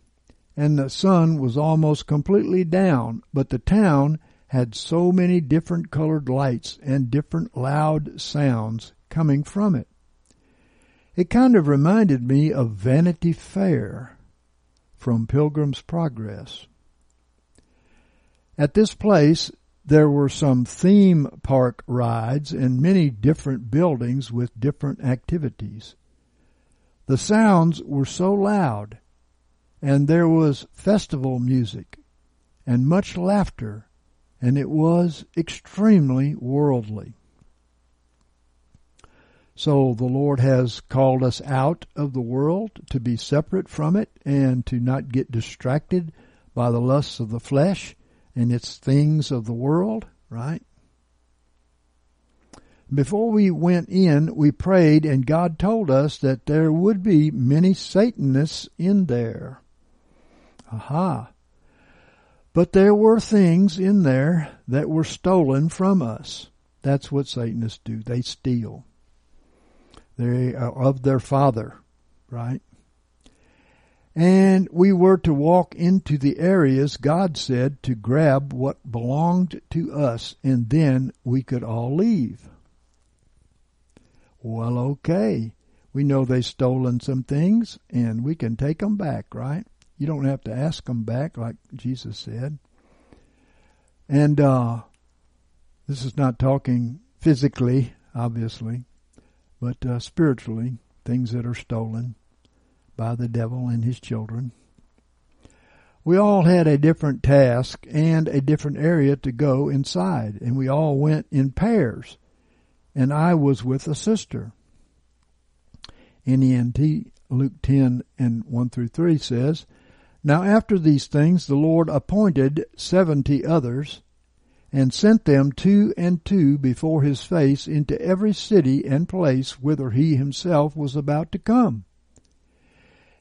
and the sun was almost completely down, but the town had so many different colored lights and different loud sounds coming from it. It kind of reminded me of Vanity Fair from Pilgrim's Progress. At this place, there were some theme park rides and many different buildings with different activities. The sounds were so loud, and there was festival music and much laughter, and it was extremely worldly. So the Lord has called us out of the world to be separate from it and to not get distracted by the lusts of the flesh and its things of the world, right? Before we went in, we prayed, and God told us that there would be many Satanists in there. Aha. But there were things in there that were stolen from us. That's what Satanists do. They steal. They are of their father, right? And we were to walk into the areas God said to grab what belonged to us, and then we could all leave. Well, okay. We know they've stolen some things, and we can take them back, right? You don't have to ask them back, like Jesus said. And uh, this is not talking physically, obviously, but uh, spiritually, things that are stolen by the devil and his children. We all had a different task and a different area to go inside, and we all went in pairs, and I was with a sister. NENT Luke 10 and 1 through 3 says, Now after these things the Lord appointed seventy others, and sent them two and two before his face into every city and place whither he himself was about to come.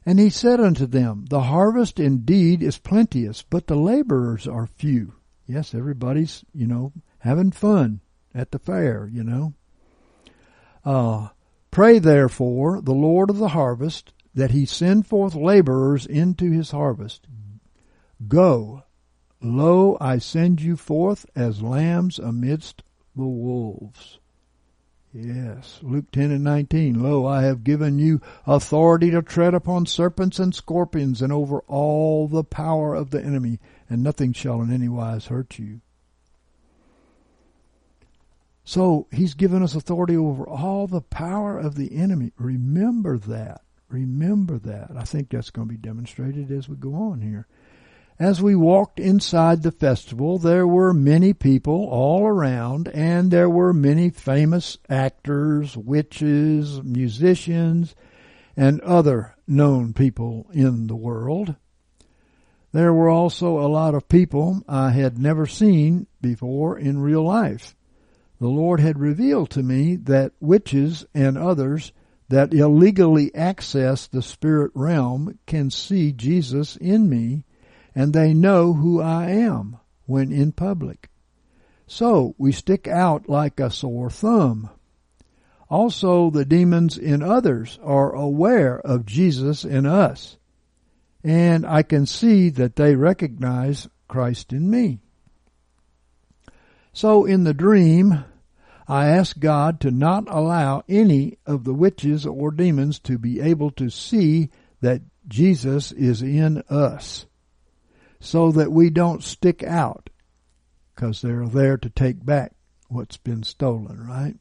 And he said unto them, The harvest indeed is plenteous, but the laborers are few. Yes, everybody's, you know, having fun at the fair, you know. Uh, pray therefore the Lord of the harvest that he send forth laborers into his harvest. Go, lo, I send you forth as lambs amidst the wolves. Yes, Luke 10 and 19. Lo, I have given you authority to tread upon serpents and scorpions and over all the power of the enemy, and nothing shall in any wise hurt you. So he's given us authority over all the power of the enemy. Remember that. Remember that. I think that's going to be demonstrated as we go on here. As we walked inside the festival, there were many people all around, and there were many famous actors, witches, musicians, and other known people in the world. There were also a lot of people I had never seen before in real life. The Lord had revealed to me that witches and others that illegally access the spirit realm can see Jesus in me and they know who I am when in public. So we stick out like a sore thumb. Also, the demons in others are aware of Jesus in us, and I can see that they recognize Christ in me. So in the dream, I ask God to not allow any of the witches or demons to be able to see that Jesus is in us so that we don't stick out because they're there to take back what's been stolen, right?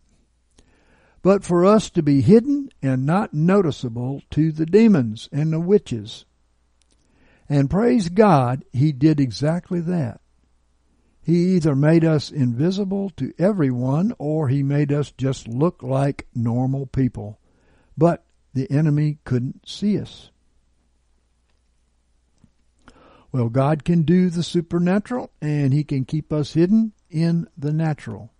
But for us to be hidden and not noticeable to the demons and the witches. And praise God, He did exactly that. He either made us invisible to everyone or He made us just look like normal people. But the enemy couldn't see us. Well, God can do the supernatural and He can keep us hidden in the natural.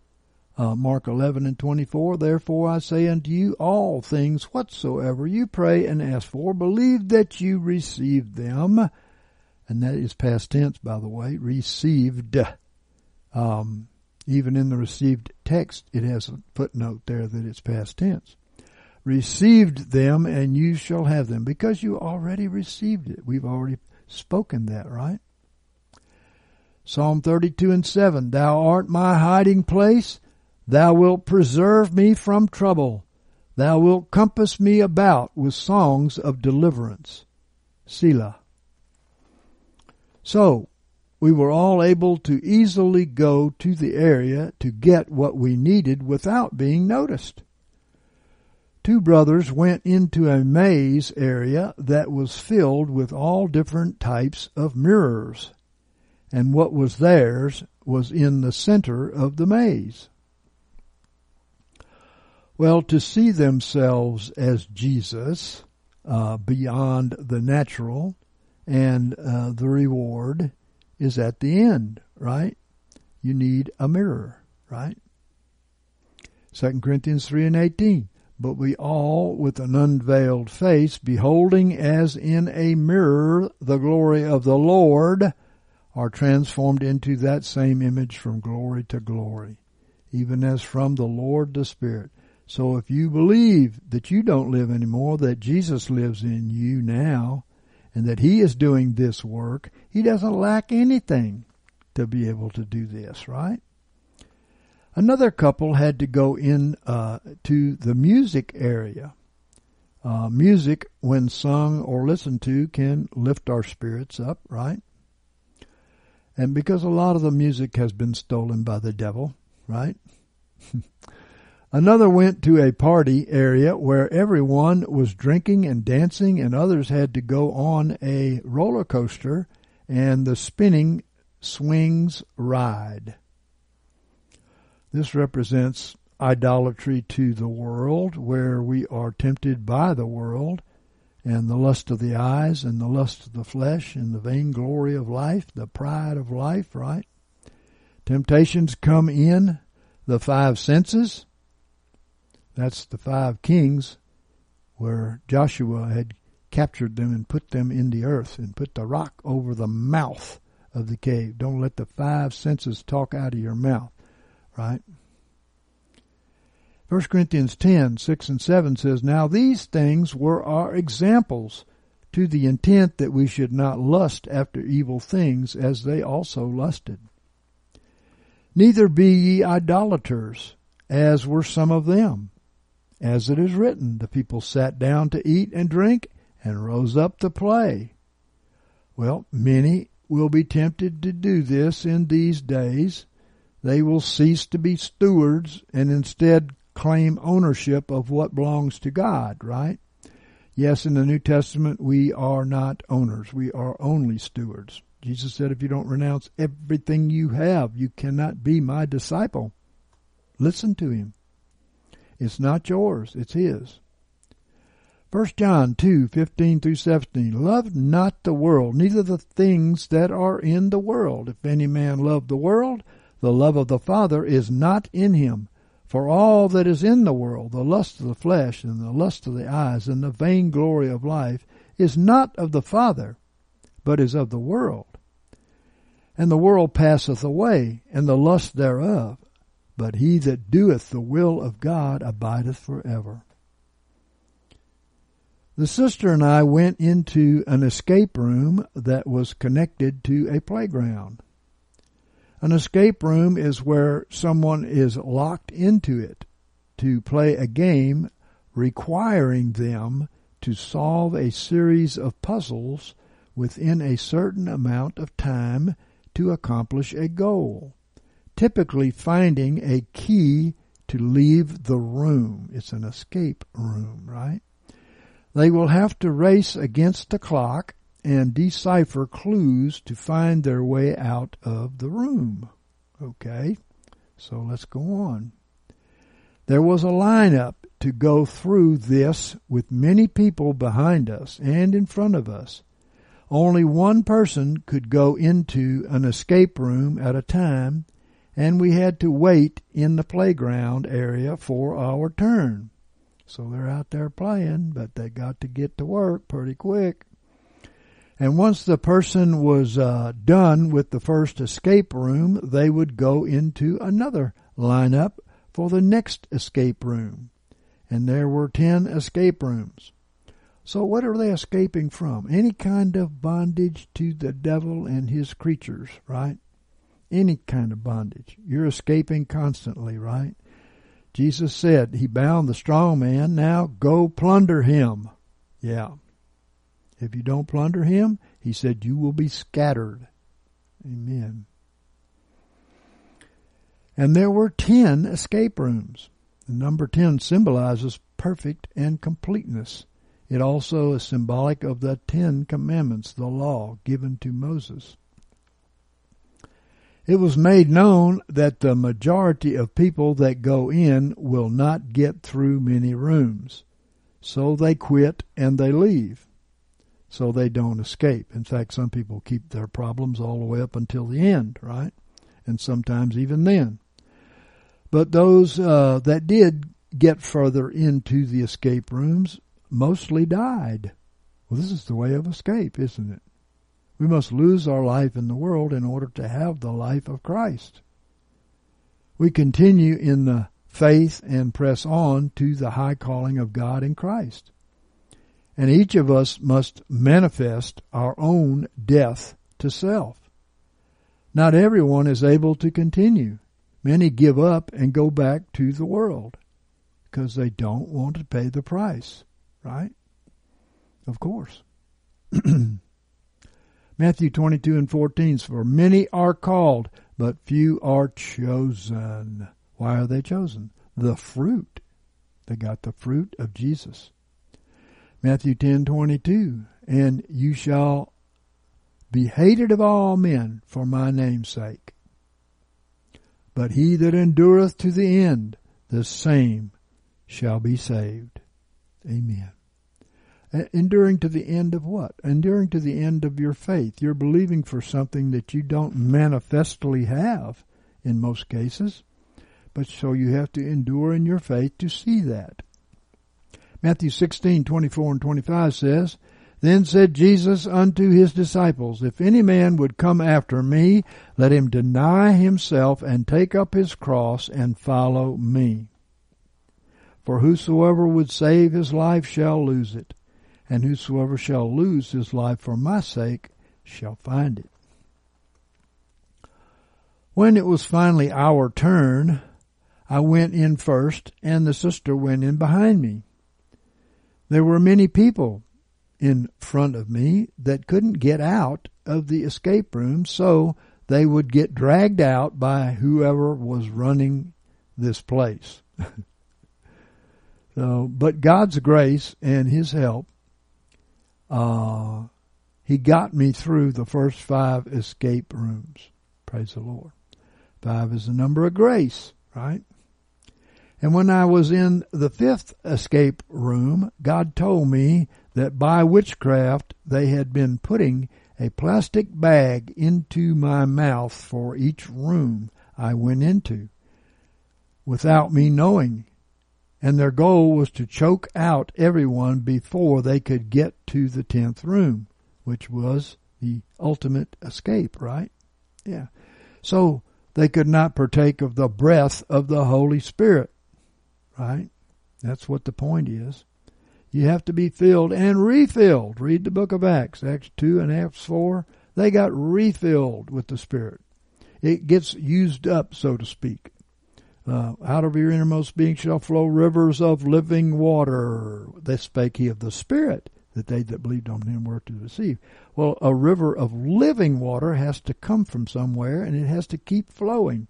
Uh, Mark 11 and 24, Therefore I say unto you, all things whatsoever you pray and ask for, believe that you receive them. And that is past tense, by the way, received. Um, even in the received text, it has a footnote there that it's past tense. Received them and you shall have them because you already received it. We've already spoken that, right? Psalm 32 and 7, Thou art my hiding place. Thou wilt preserve me from trouble. Thou wilt compass me about with songs of deliverance. Selah. So, we were all able to easily go to the area to get what we needed without being noticed two brothers went into a maze area that was filled with all different types of mirrors, and what was theirs was in the center of the maze. Well, to see themselves as Jesus uh, beyond the natural and uh, the reward is at the end, right? You need a mirror, right? 2 Corinthians 3 and 18 but we all, with an unveiled face, beholding as in a mirror the glory of the Lord, are transformed into that same image from glory to glory, even as from the Lord the Spirit. So if you believe that you don't live anymore, that Jesus lives in you now, and that He is doing this work, He doesn't lack anything to be able to do this, right? Another couple had to go in uh, to the music area. Uh, music, when sung or listened to, can lift our spirits up, right? And because a lot of the music has been stolen by the devil, right? Another went to a party area where everyone was drinking and dancing, and others had to go on a roller coaster and the spinning swings ride. This represents idolatry to the world, where we are tempted by the world and the lust of the eyes and the lust of the flesh and the vainglory of life, the pride of life, right? Temptations come in the five senses that's the five kings where Joshua had captured them and put them in the earth and put the rock over the mouth of the cave. Don't let the five senses talk out of your mouth, right? 1 Corinthians 10, 6 and 7 says, Now these things were our examples to the intent that we should not lust after evil things as they also lusted. Neither be ye idolaters, as were some of them. As it is written, the people sat down to eat and drink and rose up to play. Well, many will be tempted to do this in these days. They will cease to be stewards and instead claim ownership of what belongs to God, right? Yes, in the New Testament, we are not owners. We are only stewards. Jesus said, if you don't renounce everything you have, you cannot be my disciple. Listen to him. It's not yours, it's his. 1 John 2, 15 through 17. Love not the world, neither the things that are in the world. If any man love the world, the love of the Father is not in him. For all that is in the world, the lust of the flesh, and the lust of the eyes, and the vainglory of life, is not of the Father, but is of the world. And the world passeth away, and the lust thereof, but he that doeth the will of God abideth forever. The sister and I went into an escape room that was connected to a playground. An escape room is where someone is locked into it to play a game requiring them to solve a series of puzzles within a certain amount of time to accomplish a goal typically finding a key to leave the room. It's an escape room, right? They will have to race against the clock and decipher clues to find their way out of the room. Okay, so let's go on. There was a lineup to go through this with many people behind us and in front of us. Only one person could go into an escape room at a time and we had to wait in the playground area for our turn. So they're out there playing, but they got to get to work pretty quick. And once the person was uh, done with the first escape room, they would go into another lineup for the next escape room. And there were 10 escape rooms. So what are they escaping from? Any kind of bondage to the devil and his creatures, right? any kind of bondage. You're escaping constantly, right? Jesus said he bound the strong man. Now go plunder him. Yeah. If you don't plunder him, he said you will be scattered. Amen. And there were ten escape rooms. The number ten symbolizes perfect and completeness. It also is symbolic of the Ten Commandments, the law given to Moses. It was made known that the majority of people that go in will not get through many rooms. So they quit and they leave. So they don't escape. In fact, some people keep their problems all the way up until the end, right? And sometimes even then. But those uh, that did get further into the escape rooms mostly died. Well, this is the way of escape, isn't it? We must lose our life in the world in order to have the life of Christ. We continue in the faith and press on to the high calling of God in Christ. And each of us must manifest our own death to self. Not everyone is able to continue. Many give up and go back to the world because they don't want to pay the price, right? Of course. Matthew 22 and 14 For many are called, but few are chosen. Why are they chosen? The fruit. They got the fruit of Jesus. Matthew 10:22 And you shall be hated of all men for my name's sake. But he that endureth to the end, the same shall be saved. Amen. Enduring to the end of what? Enduring to the end of your faith. You're believing for something that you don't manifestly have in most cases. But so you have to endure in your faith to see that. Matthew 16, 24 and 25 says, Then said Jesus unto his disciples, If any man would come after me, let him deny himself and take up his cross and follow me. For whosoever would save his life shall lose it and whosoever shall lose his life for my sake shall find it. When it was finally our turn, I went in first, and the sister went in behind me. There were many people in front of me that couldn't get out of the escape room, so they would get dragged out by whoever was running this place. so, but God's grace and His help uh, he got me through the first five escape rooms. Praise the Lord. Five is the number of grace, right? And when I was in the fifth escape room, God told me that by witchcraft they had been putting a plastic bag into my mouth for each room I went into without me knowing and their goal was to choke out everyone before they could get to the tenth room, which was the ultimate escape, right? Yeah. So they could not partake of the breath of the Holy Spirit, right? That's what the point is. You have to be filled and refilled. Read the book of Acts, Acts 2 and Acts 4. They got refilled with the Spirit. It gets used up, so to speak. Uh, out of your innermost being shall flow rivers of living water. This spake he of the Spirit, that they that believed on him were to receive. Well, a river of living water has to come from somewhere, and it has to keep flowing.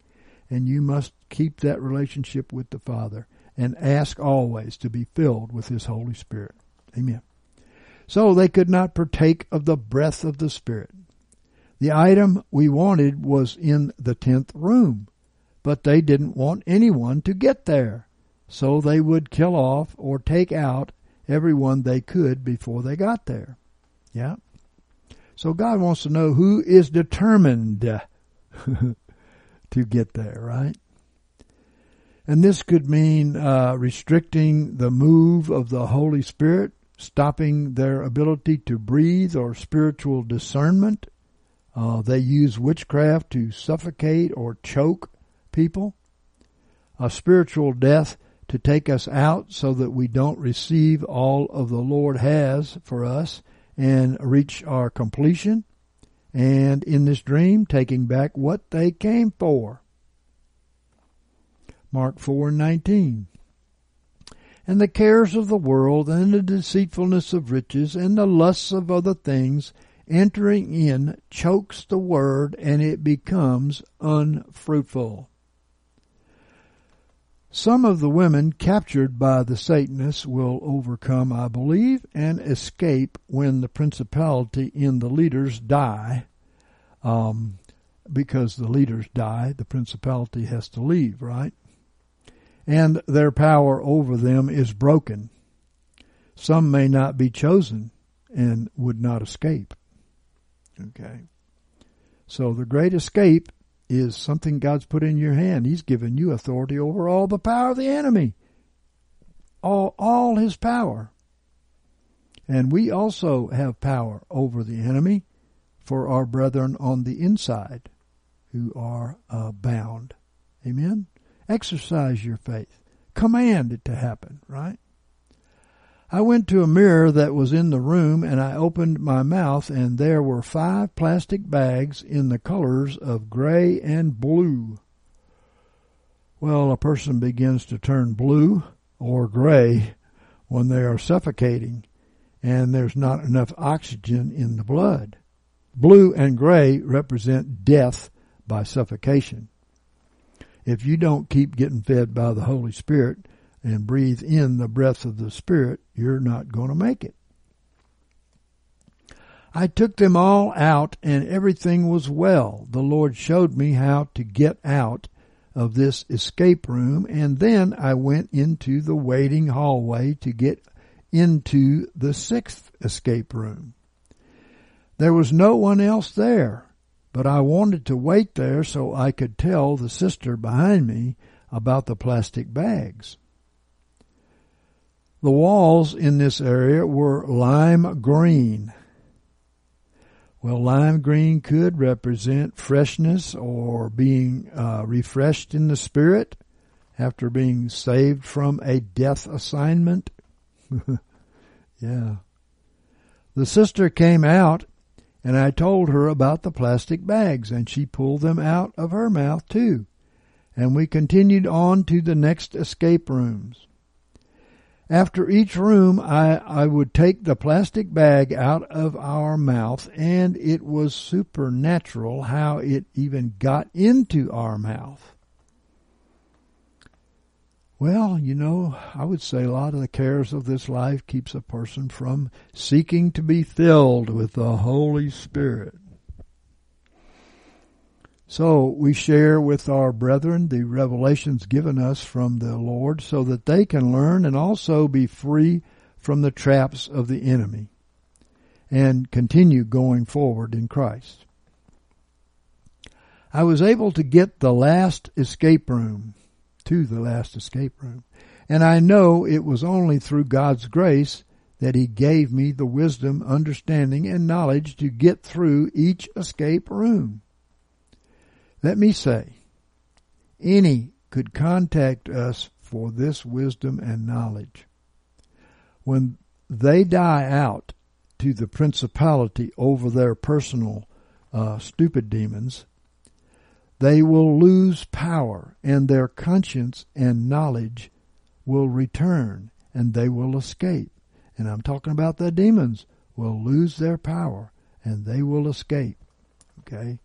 And you must keep that relationship with the Father and ask always to be filled with His Holy Spirit. Amen. So they could not partake of the breath of the Spirit. The item we wanted was in the tenth room but they didn't want anyone to get there. So they would kill off or take out everyone they could before they got there. Yeah. So God wants to know who is determined to get there, right? And this could mean uh, restricting the move of the Holy Spirit, stopping their ability to breathe or spiritual discernment. Uh, they use witchcraft to suffocate or choke people, a spiritual death to take us out so that we don't receive all of the Lord has for us and reach our completion. And in this dream, taking back what they came for. Mark 4 and 19. And the cares of the world and the deceitfulness of riches and the lusts of other things entering in chokes the word and it becomes unfruitful. Some of the women captured by the Satanists will overcome, I believe, and escape when the principality in the leaders die. Um, because the leaders die, the principality has to leave, right? And their power over them is broken. Some may not be chosen and would not escape. Okay. So the great escape is something God's put in your hand. He's given you authority over all the power of the enemy. All, all his power. And we also have power over the enemy for our brethren on the inside who are uh, bound. Amen? Exercise your faith. Command it to happen, right? I went to a mirror that was in the room and I opened my mouth and there were five plastic bags in the colors of gray and blue. Well, a person begins to turn blue or gray when they are suffocating and there's not enough oxygen in the blood. Blue and gray represent death by suffocation. If you don't keep getting fed by the Holy Spirit and breathe in the breath of the Spirit, you're not going to make it. I took them all out and everything was well. The Lord showed me how to get out of this escape room and then I went into the waiting hallway to get into the sixth escape room. There was no one else there, but I wanted to wait there so I could tell the sister behind me about the plastic bags. The walls in this area were lime green. Well, lime green could represent freshness or being uh, refreshed in the spirit after being saved from a death assignment. yeah. The sister came out and I told her about the plastic bags and she pulled them out of her mouth too. And we continued on to the next escape rooms. After each room, I, I would take the plastic bag out of our mouth, and it was supernatural how it even got into our mouth. Well, you know, I would say a lot of the cares of this life keeps a person from seeking to be filled with the Holy Spirit. So we share with our brethren the revelations given us from the Lord so that they can learn and also be free from the traps of the enemy and continue going forward in Christ. I was able to get the last escape room to the last escape room. And I know it was only through God's grace that He gave me the wisdom, understanding, and knowledge to get through each escape room. Let me say, any could contact us for this wisdom and knowledge. When they die out to the principality over their personal uh, stupid demons, they will lose power, and their conscience and knowledge will return, and they will escape. And I'm talking about the demons will lose their power, and they will escape. Okay?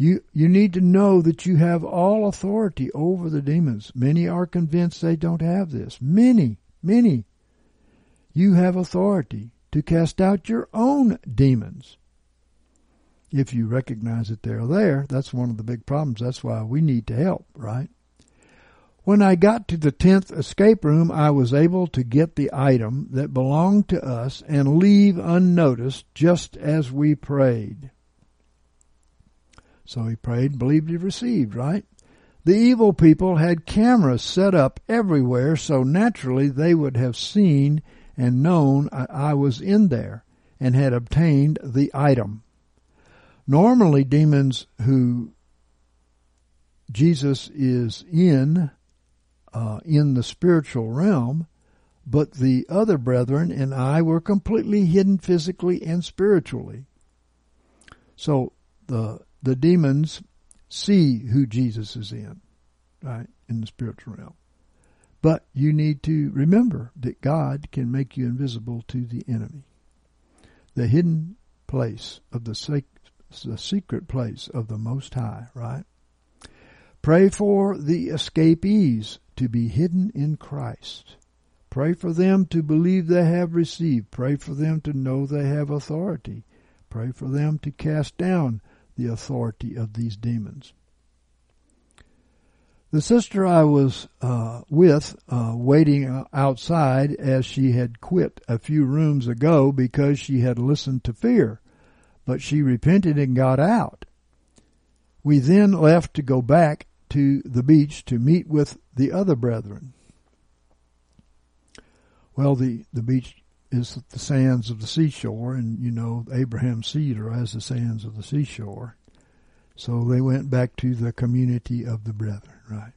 You, you need to know that you have all authority over the demons. Many are convinced they don't have this. Many, many. You have authority to cast out your own demons if you recognize that they're there. That's one of the big problems. That's why we need to help, right? When I got to the 10th escape room, I was able to get the item that belonged to us and leave unnoticed just as we prayed. So he prayed, and believed he received, right? The evil people had cameras set up everywhere, so naturally they would have seen and known I was in there and had obtained the item. Normally, demons who Jesus is in, uh, in the spiritual realm, but the other brethren and I were completely hidden physically and spiritually. So the the demons see who Jesus is in, right, in the spiritual realm. But you need to remember that God can make you invisible to the enemy. The hidden place of the the secret place of the Most High, right? Pray for the escapees to be hidden in Christ. Pray for them to believe they have received. Pray for them to know they have authority. Pray for them to cast down the authority of these demons. The sister I was uh, with, uh, waiting outside as she had quit a few rooms ago because she had listened to fear but she repented and got out. We then left to go back to the beach to meet with the other brethren. Well, the, the beach is the sands of the seashore, and you know Abraham's seed are as the sands of the seashore. So they went back to the community of the brethren, right?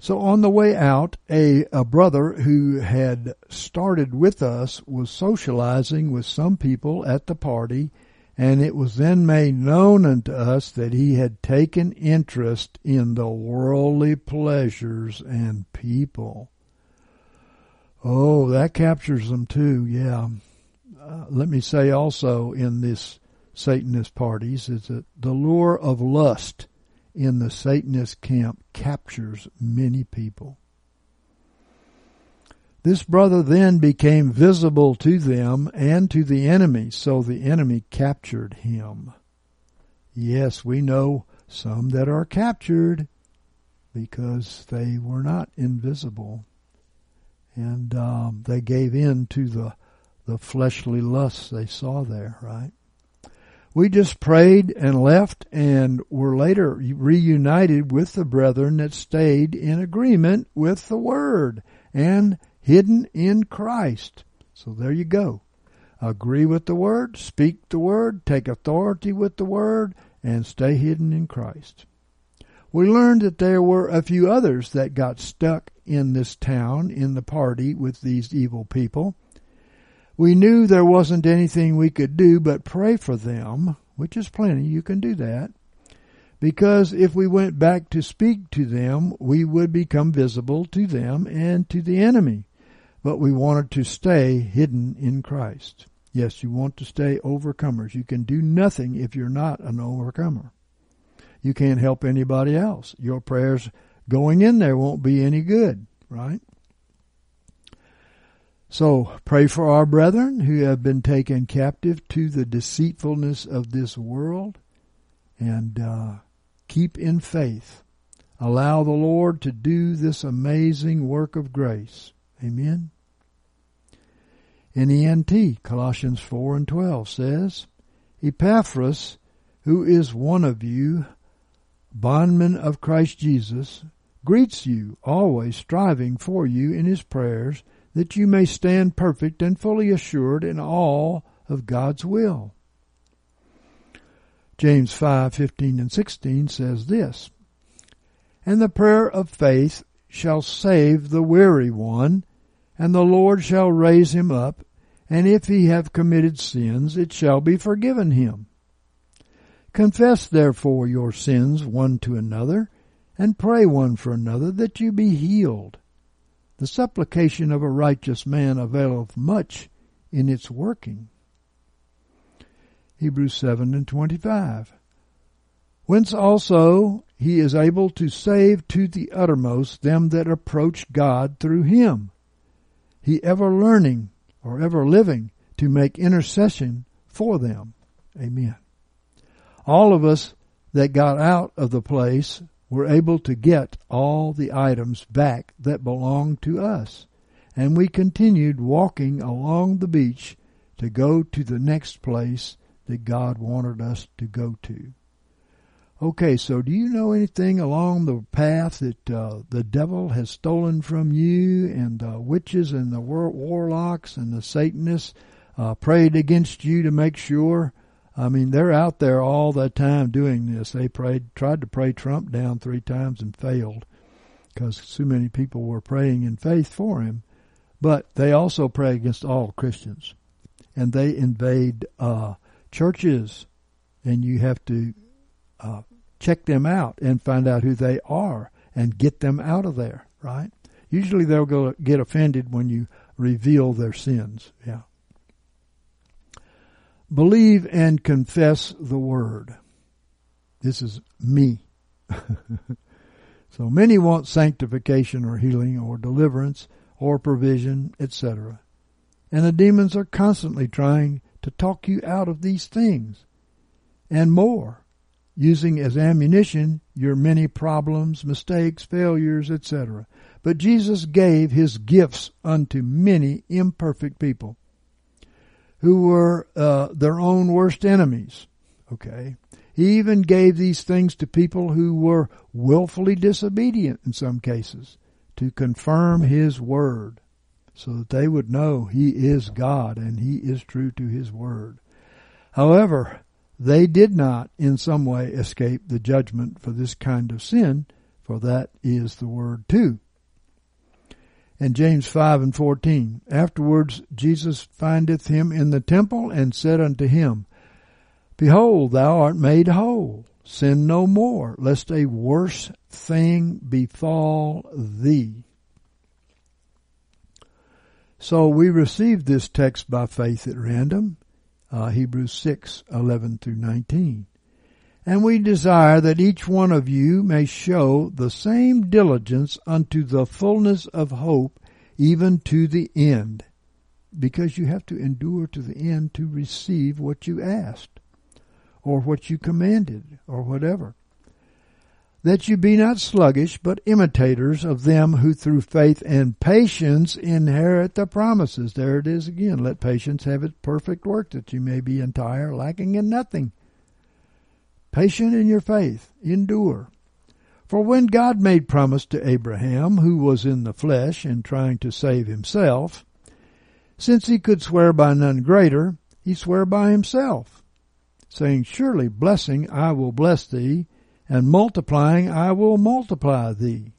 So on the way out, a, a brother who had started with us was socializing with some people at the party, and it was then made known unto us that he had taken interest in the worldly pleasures and people. Oh, that captures them too, yeah. Uh, let me say also in this Satanist parties is that the lure of lust in the Satanist camp captures many people. This brother then became visible to them and to the enemy, so the enemy captured him. Yes, we know some that are captured because they were not invisible. And um, they gave in to the, the fleshly lusts they saw there, right? We just prayed and left and were later reunited with the brethren that stayed in agreement with the Word and hidden in Christ. So there you go. Agree with the Word, speak the Word, take authority with the Word, and stay hidden in Christ. We learned that there were a few others that got stuck in this town in the party with these evil people. We knew there wasn't anything we could do but pray for them, which is plenty. You can do that. Because if we went back to speak to them, we would become visible to them and to the enemy. But we wanted to stay hidden in Christ. Yes, you want to stay overcomers. You can do nothing if you're not an overcomer. You can't help anybody else. Your prayers going in there won't be any good, right? So pray for our brethren who have been taken captive to the deceitfulness of this world and uh, keep in faith. Allow the Lord to do this amazing work of grace. Amen. In NENT, Colossians 4 and 12 says, Epaphras, who is one of you, bondman of Christ Jesus, greets you, always striving for you in his prayers, that you may stand perfect and fully assured in all of God's will. James 5:15 and 16 says this, And the prayer of faith shall save the weary one, and the Lord shall raise him up, and if he have committed sins, it shall be forgiven him. Confess therefore your sins one to another, and pray one for another that you be healed. The supplication of a righteous man availeth much in its working. Hebrews 7 and 25. Whence also he is able to save to the uttermost them that approach God through him. He ever learning or ever living to make intercession for them. Amen. All of us that got out of the place were able to get all the items back that belonged to us. And we continued walking along the beach to go to the next place that God wanted us to go to. Okay, so do you know anything along the path that uh, the devil has stolen from you, and the witches and the war- warlocks and the Satanists uh, prayed against you to make sure? I mean, they're out there all the time doing this. They prayed, tried to pray Trump down three times and failed because so many people were praying in faith for him. But they also pray against all Christians, and they invade uh, churches, and you have to uh, check them out and find out who they are and get them out of there, right? Usually they'll go get offended when you reveal their sins. Yeah. Believe and confess the word. This is me. so many want sanctification or healing or deliverance or provision, etc. And the demons are constantly trying to talk you out of these things and more using as ammunition your many problems, mistakes, failures, etc. But Jesus gave his gifts unto many imperfect people who were uh, their own worst enemies. Okay. He even gave these things to people who were willfully disobedient in some cases to confirm his word so that they would know he is God and he is true to his word. However, they did not in some way escape the judgment for this kind of sin, for that is the word too. And James 5 and 14, Afterwards Jesus findeth him in the temple and said unto him, Behold, thou art made whole. Sin no more, lest a worse thing befall thee. So we received this text by faith at random. uh, Hebrews 6, 11 through 19. And we desire that each one of you may show the same diligence unto the fullness of hope, even to the end. Because you have to endure to the end to receive what you asked, or what you commanded, or whatever. That you be not sluggish, but imitators of them who through faith and patience inherit the promises. There it is again. Let patience have its perfect work, that you may be entire, lacking in nothing. Patient in your faith, endure. For when God made promise to Abraham, who was in the flesh and trying to save himself, since he could swear by none greater, he sware by himself, saying, Surely blessing I will bless thee, and multiplying I will multiply thee.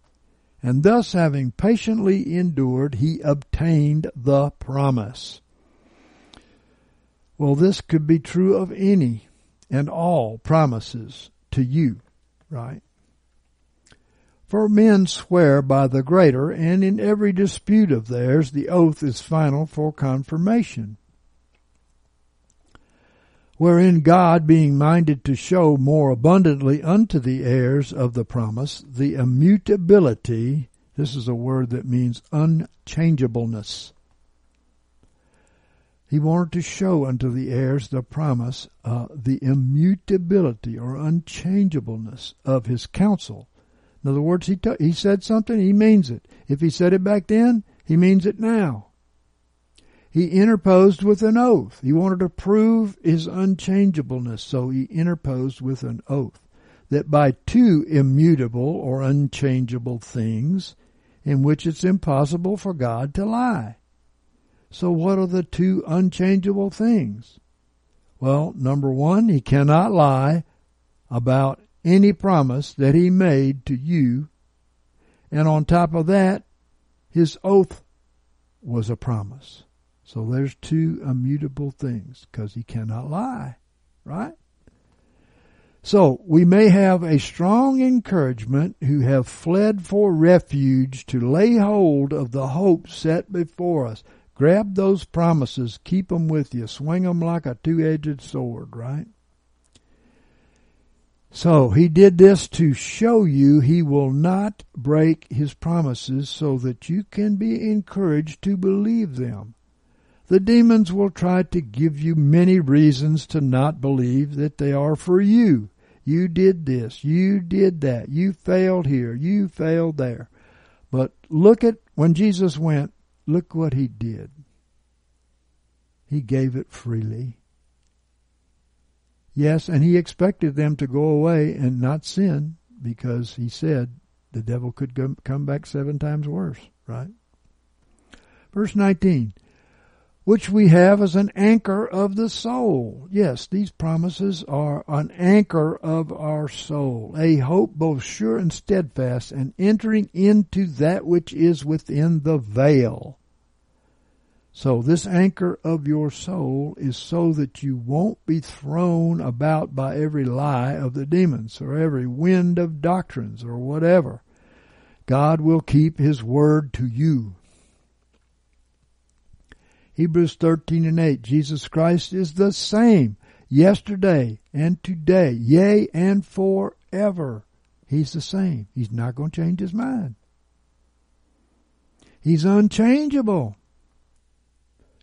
And thus having patiently endured, he obtained the promise. Well, this could be true of any and all promises to you, right? For men swear by the greater, and in every dispute of theirs the oath is final for confirmation. Wherein God, being minded to show more abundantly unto the heirs of the promise the immutability, this is a word that means unchangeableness he wanted to show unto the heirs the promise, uh, the immutability or unchangeableness of his counsel. In other words, he, t- he said something, he means it. If he said it back then, he means it now. He interposed with an oath. He wanted to prove his unchangeableness, so he interposed with an oath that by two immutable or unchangeable things in which it's impossible for God to lie. So what are the two unchangeable things? Well, number one, he cannot lie about any promise that he made to you. And on top of that, his oath was a promise. So there's two immutable things because he cannot lie, right? So we may have a strong encouragement who have fled for refuge to lay hold of the hope set before us. Grab those promises, keep them with you, swing them like a two edged sword, right? So he did this to show you he will not break his promises so that you can be encouraged to believe them. The demons will try to give you many reasons to not believe that they are for you. You did this, you did that, you failed here, you failed there. But look at when Jesus went, Look what he did. He gave it freely. Yes, and he expected them to go away and not sin because he said the devil could come back seven times worse, right? Verse 19, which we have as an anchor of the soul. Yes, these promises are an anchor of our soul, a hope both sure and steadfast, and entering into that which is within the veil so this anchor of your soul is so that you won't be thrown about by every lie of the demons or every wind of doctrines or whatever. God will keep his word to you. Hebrews 13 and 8, Jesus Christ is the same yesterday and today, yea, and forever. He's the same. He's not going to change his mind. He's unchangeable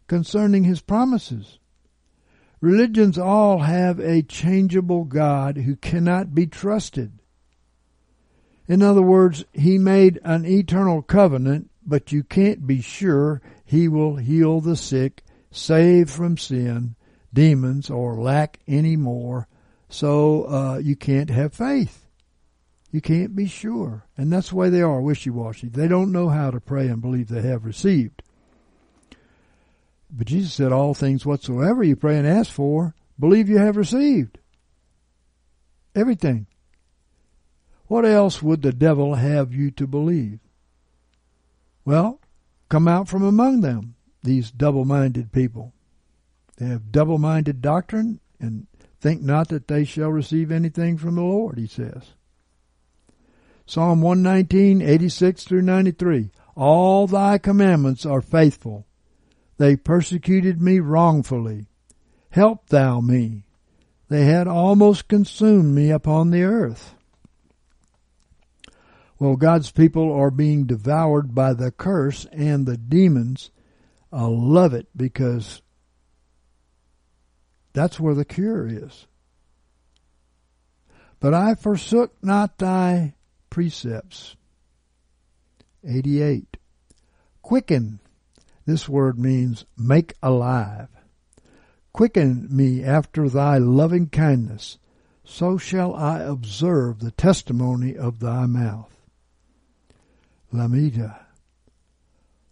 concerning his promises. Religions all have a changeable God who cannot be trusted. In other words, he made an eternal covenant, but you can't be sure he will heal the sick, save from sin, demons, or lack any more. So uh, you can't have faith. You can't be sure. And that's the way they are, wishy-washy. They don't know how to pray and believe they have received. But Jesus said, All things whatsoever you pray and ask for, believe you have received. Everything. What else would the devil have you to believe? Well, come out from among them, these double minded people. They have double minded doctrine and think not that they shall receive anything from the Lord, he says. Psalm 119, 86 through 93. All thy commandments are faithful. They persecuted me wrongfully. Help thou me. They had almost consumed me upon the earth. Well, God's people are being devoured by the curse, and the demons I love it because that's where the cure is. But I forsook not thy precepts. 88. Quicken. This word means make alive. Quicken me after thy loving kindness, so shall I observe the testimony of thy mouth. Lamed.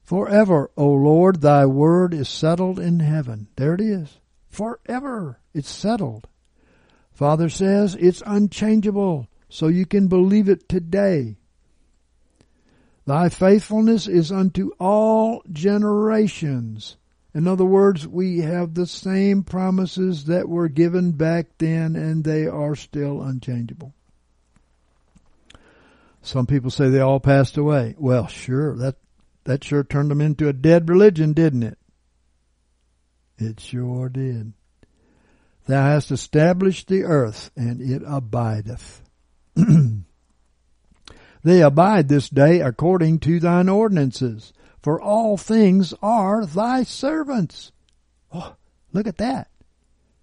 Forever, O Lord, thy word is settled in heaven. There it is. Forever. It's settled. Father says it's unchangeable, so you can believe it today. Thy faithfulness is unto all generations. In other words, we have the same promises that were given back then, and they are still unchangeable. Some people say they all passed away. Well, sure, that that sure turned them into a dead religion, didn't it? It sure did. Thou hast established the earth, and it abideth. they abide this day according to thine ordinances, for all things are thy servants. Oh, look at that.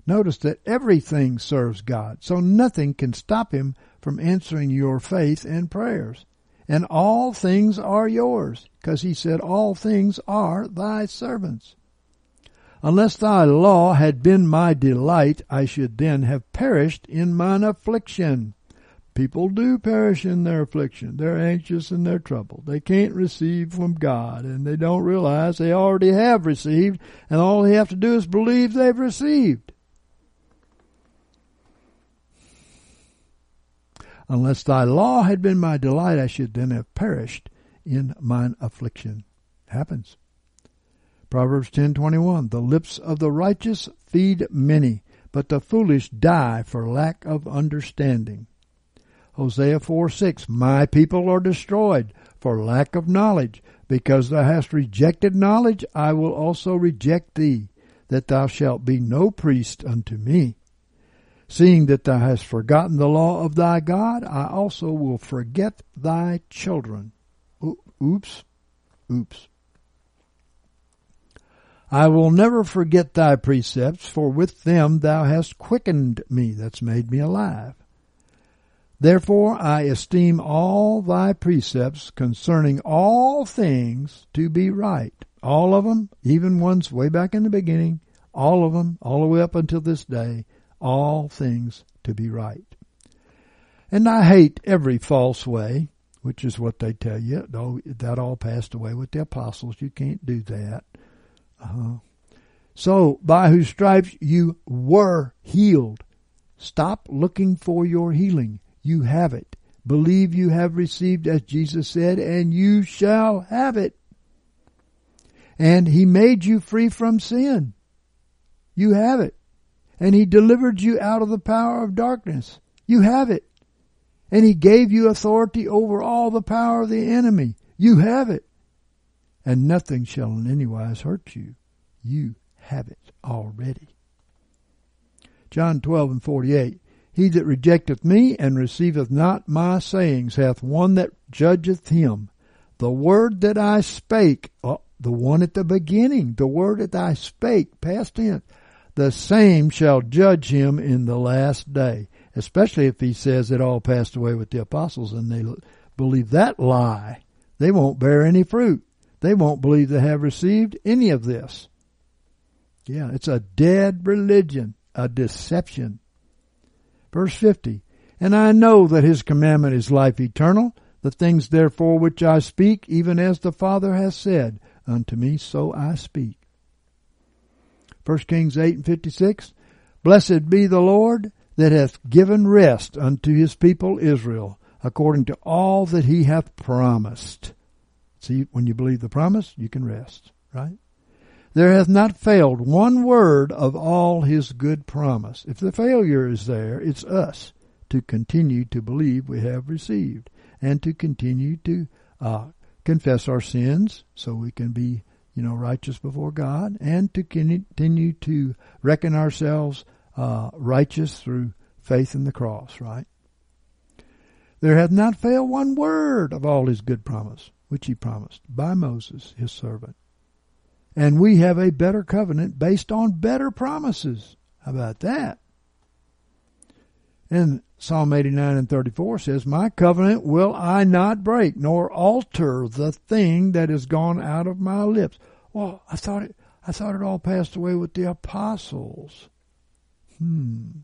Notice that everything serves God, so nothing can stop him from answering your faith and prayers. And all things are yours, because he said, All things are thy servants. Unless thy law had been my delight, I should then have perished in mine affliction. People do perish in their affliction. They're anxious in their trouble. They can't receive from God, and they don't realize they already have received, and all they have to do is believe they've received. Unless thy law had been my delight, I should then have perished in mine affliction. Happens. Proverbs 10:21 The lips of the righteous feed many, but the foolish die for lack of understanding. Hosea 4:6 My people are destroyed for lack of knowledge, because thou hast rejected knowledge, I will also reject thee, that thou shalt be no priest unto me. Seeing that thou hast forgotten the law of thy God, I also will forget thy children. Oops. Oops. I will never forget thy precepts, for with them thou hast quickened me, that's made me alive. Therefore I esteem all thy precepts concerning all things to be right. All of them, even ones way back in the beginning, all of them, all the way up until this day, all things to be right. And I hate every false way, which is what they tell you. No, that all passed away with the apostles. You can't do that. Uh-huh. So, by whose stripes you were healed. Stop looking for your healing. You have it. Believe you have received as Jesus said, and you shall have it. And he made you free from sin. You have it and he delivered you out of the power of darkness. You have it. And he gave you authority over all the power of the enemy. You have it. And nothing shall in any wise hurt you. You have it already. John 12 and 48. He that rejecteth me and receiveth not my sayings hath one that judgeth him. The word that I spake, oh, the one at the beginning, the word that I spake, past tense, the same shall judge him in the last day. Especially if he says it all passed away with the apostles and they believe that lie. They won't bear any fruit. They won't believe they have received any of this. Yeah, it's a dead religion, a deception. Verse 50. And I know that his commandment is life eternal. The things therefore which I speak, even as the Father has said unto me, so I speak. 1 Kings 8 and 56. Blessed be the Lord that hath given rest unto his people Israel, according to all that he hath promised. See, when you believe the promise, you can rest, right? There hath not failed one word of all his good promise. If the failure is there, it's us to continue to believe we have received and to continue to uh, confess our sins so we can be you know, righteous before God, and to continue to reckon ourselves uh, righteous through faith in the cross, right? There hath not failed one word of all his good promise, which he promised by Moses, his servant. And we have a better covenant based on better promises. How about that? And Psalm 89 and 34 says, My covenant will I not break, nor alter the thing that is gone out of my lips. Well, I thought it, I thought it all passed away with the apostles. Hmm.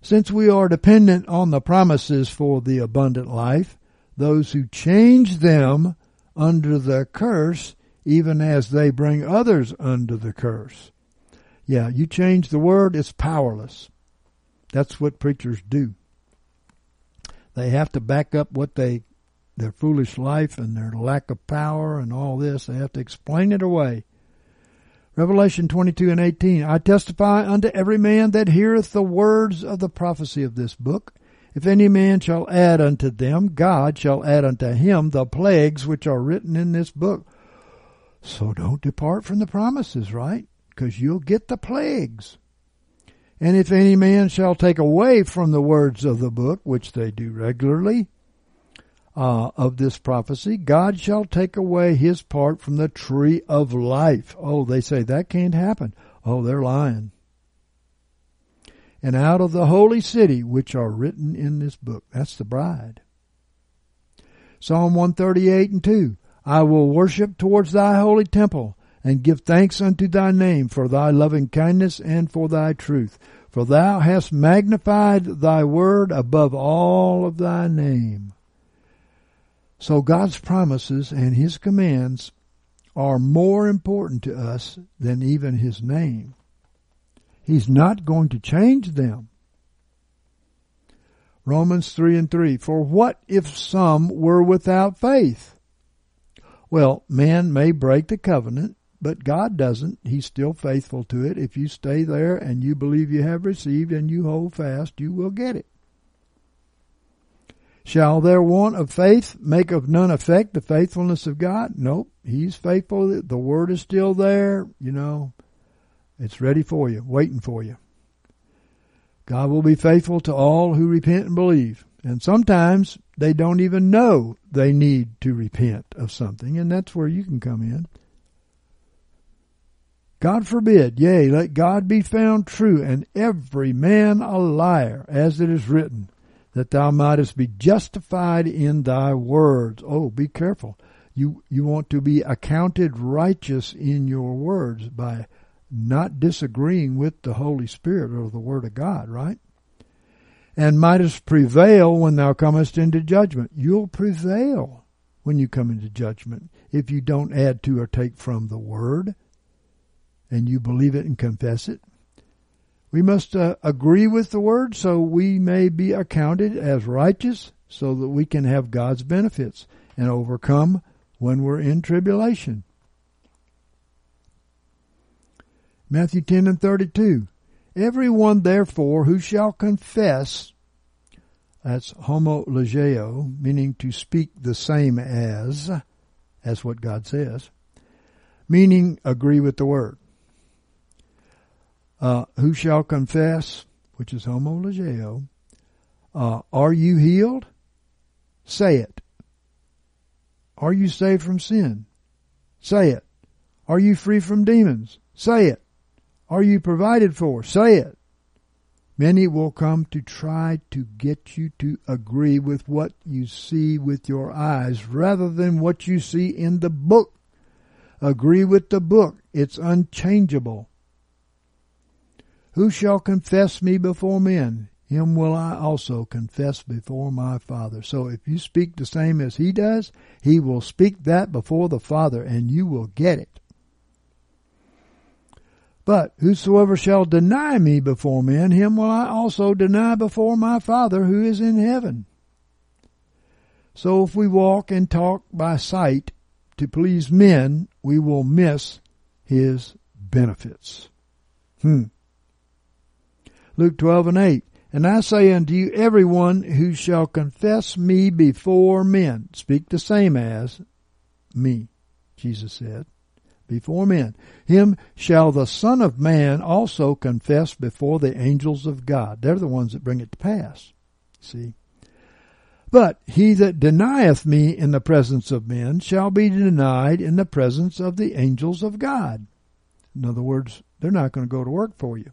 Since we are dependent on the promises for the abundant life, those who change them under the curse, even as they bring others under the curse. Yeah, you change the word, it's powerless. That's what preachers do. They have to back up what they, their foolish life and their lack of power and all this. They have to explain it away. Revelation 22 and 18. I testify unto every man that heareth the words of the prophecy of this book. If any man shall add unto them, God shall add unto him the plagues which are written in this book. So don't depart from the promises, right? Because you'll get the plagues. And if any man shall take away from the words of the book, which they do regularly, uh, of this prophecy, God shall take away his part from the tree of life. Oh, they say that can't happen. Oh, they're lying. And out of the holy city, which are written in this book. That's the bride. Psalm 138 and 2. I will worship towards thy holy temple and give thanks unto thy name for thy loving kindness and for thy truth. For thou hast magnified thy word above all of thy name. So God's promises and his commands are more important to us than even his name. He's not going to change them. Romans 3 and 3. For what if some were without faith? Well, man may break the covenant, but God doesn't. He's still faithful to it. If you stay there and you believe you have received and you hold fast, you will get it. Shall their want of faith make of none effect the faithfulness of God? Nope. He's faithful. The word is still there. You know, it's ready for you, waiting for you. God will be faithful to all who repent and believe. And sometimes they don't even know they need to repent of something, and that's where you can come in. God forbid, yea, let God be found true, and every man a liar, as it is written, that thou mightest be justified in thy words. Oh, be careful. You, you want to be accounted righteous in your words by not disagreeing with the Holy Spirit or the Word of God, right? And mightest prevail when thou comest into judgment. You'll prevail when you come into judgment if you don't add to or take from the Word and you believe it and confess it. We must uh, agree with the Word so we may be accounted as righteous so that we can have God's benefits and overcome when we're in tribulation. Matthew 10 and 32. Everyone therefore who shall confess, that's homologeo, meaning to speak the same as, as what God says, meaning agree with the word. Uh, who shall confess, which is homologeo, uh, are you healed? Say it. Are you saved from sin? Say it. Are you free from demons? Say it. Are you provided for? Say it. Many will come to try to get you to agree with what you see with your eyes rather than what you see in the book. Agree with the book. It's unchangeable. Who shall confess me before men? Him will I also confess before my Father. So if you speak the same as he does, he will speak that before the Father and you will get it. But whosoever shall deny me before men, him will I also deny before my Father who is in heaven. So if we walk and talk by sight to please men, we will miss his benefits. Hmm. Luke 12 and 8. And I say unto you, everyone who shall confess me before men, speak the same as me. Jesus said, before men. Him shall the Son of Man also confess before the angels of God. They're the ones that bring it to pass. See? But he that denieth me in the presence of men shall be denied in the presence of the angels of God. In other words, they're not going to go to work for you.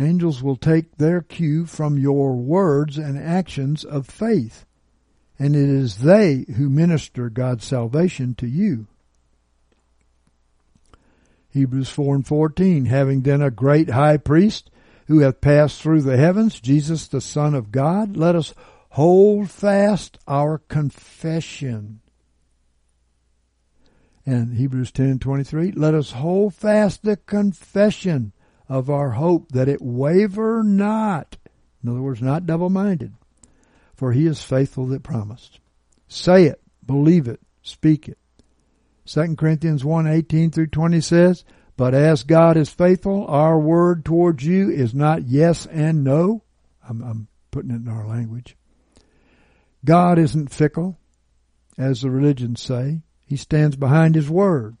Angels will take their cue from your words and actions of faith, and it is they who minister God's salvation to you. Hebrews 4 and 14, having then a great high priest who hath passed through the heavens, Jesus the Son of God, let us hold fast our confession. And Hebrews 10 and 23, let us hold fast the confession of our hope that it waver not. In other words, not double-minded. For he is faithful that promised. Say it, believe it, speak it. 2 Corinthians 1 18 through 20 says, But as God is faithful, our word towards you is not yes and no. I'm, I'm putting it in our language. God isn't fickle, as the religions say. He stands behind his word.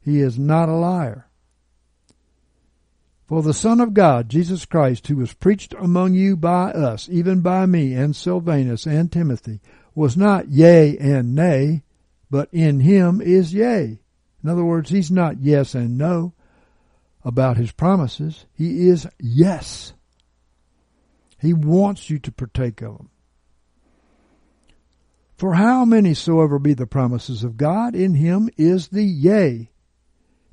He is not a liar. For the Son of God, Jesus Christ, who was preached among you by us, even by me and Silvanus and Timothy, was not yea and nay, but in him is yea. In other words, he's not yes and no about his promises. He is yes. He wants you to partake of them. For how many soever be the promises of God, in him is the yea.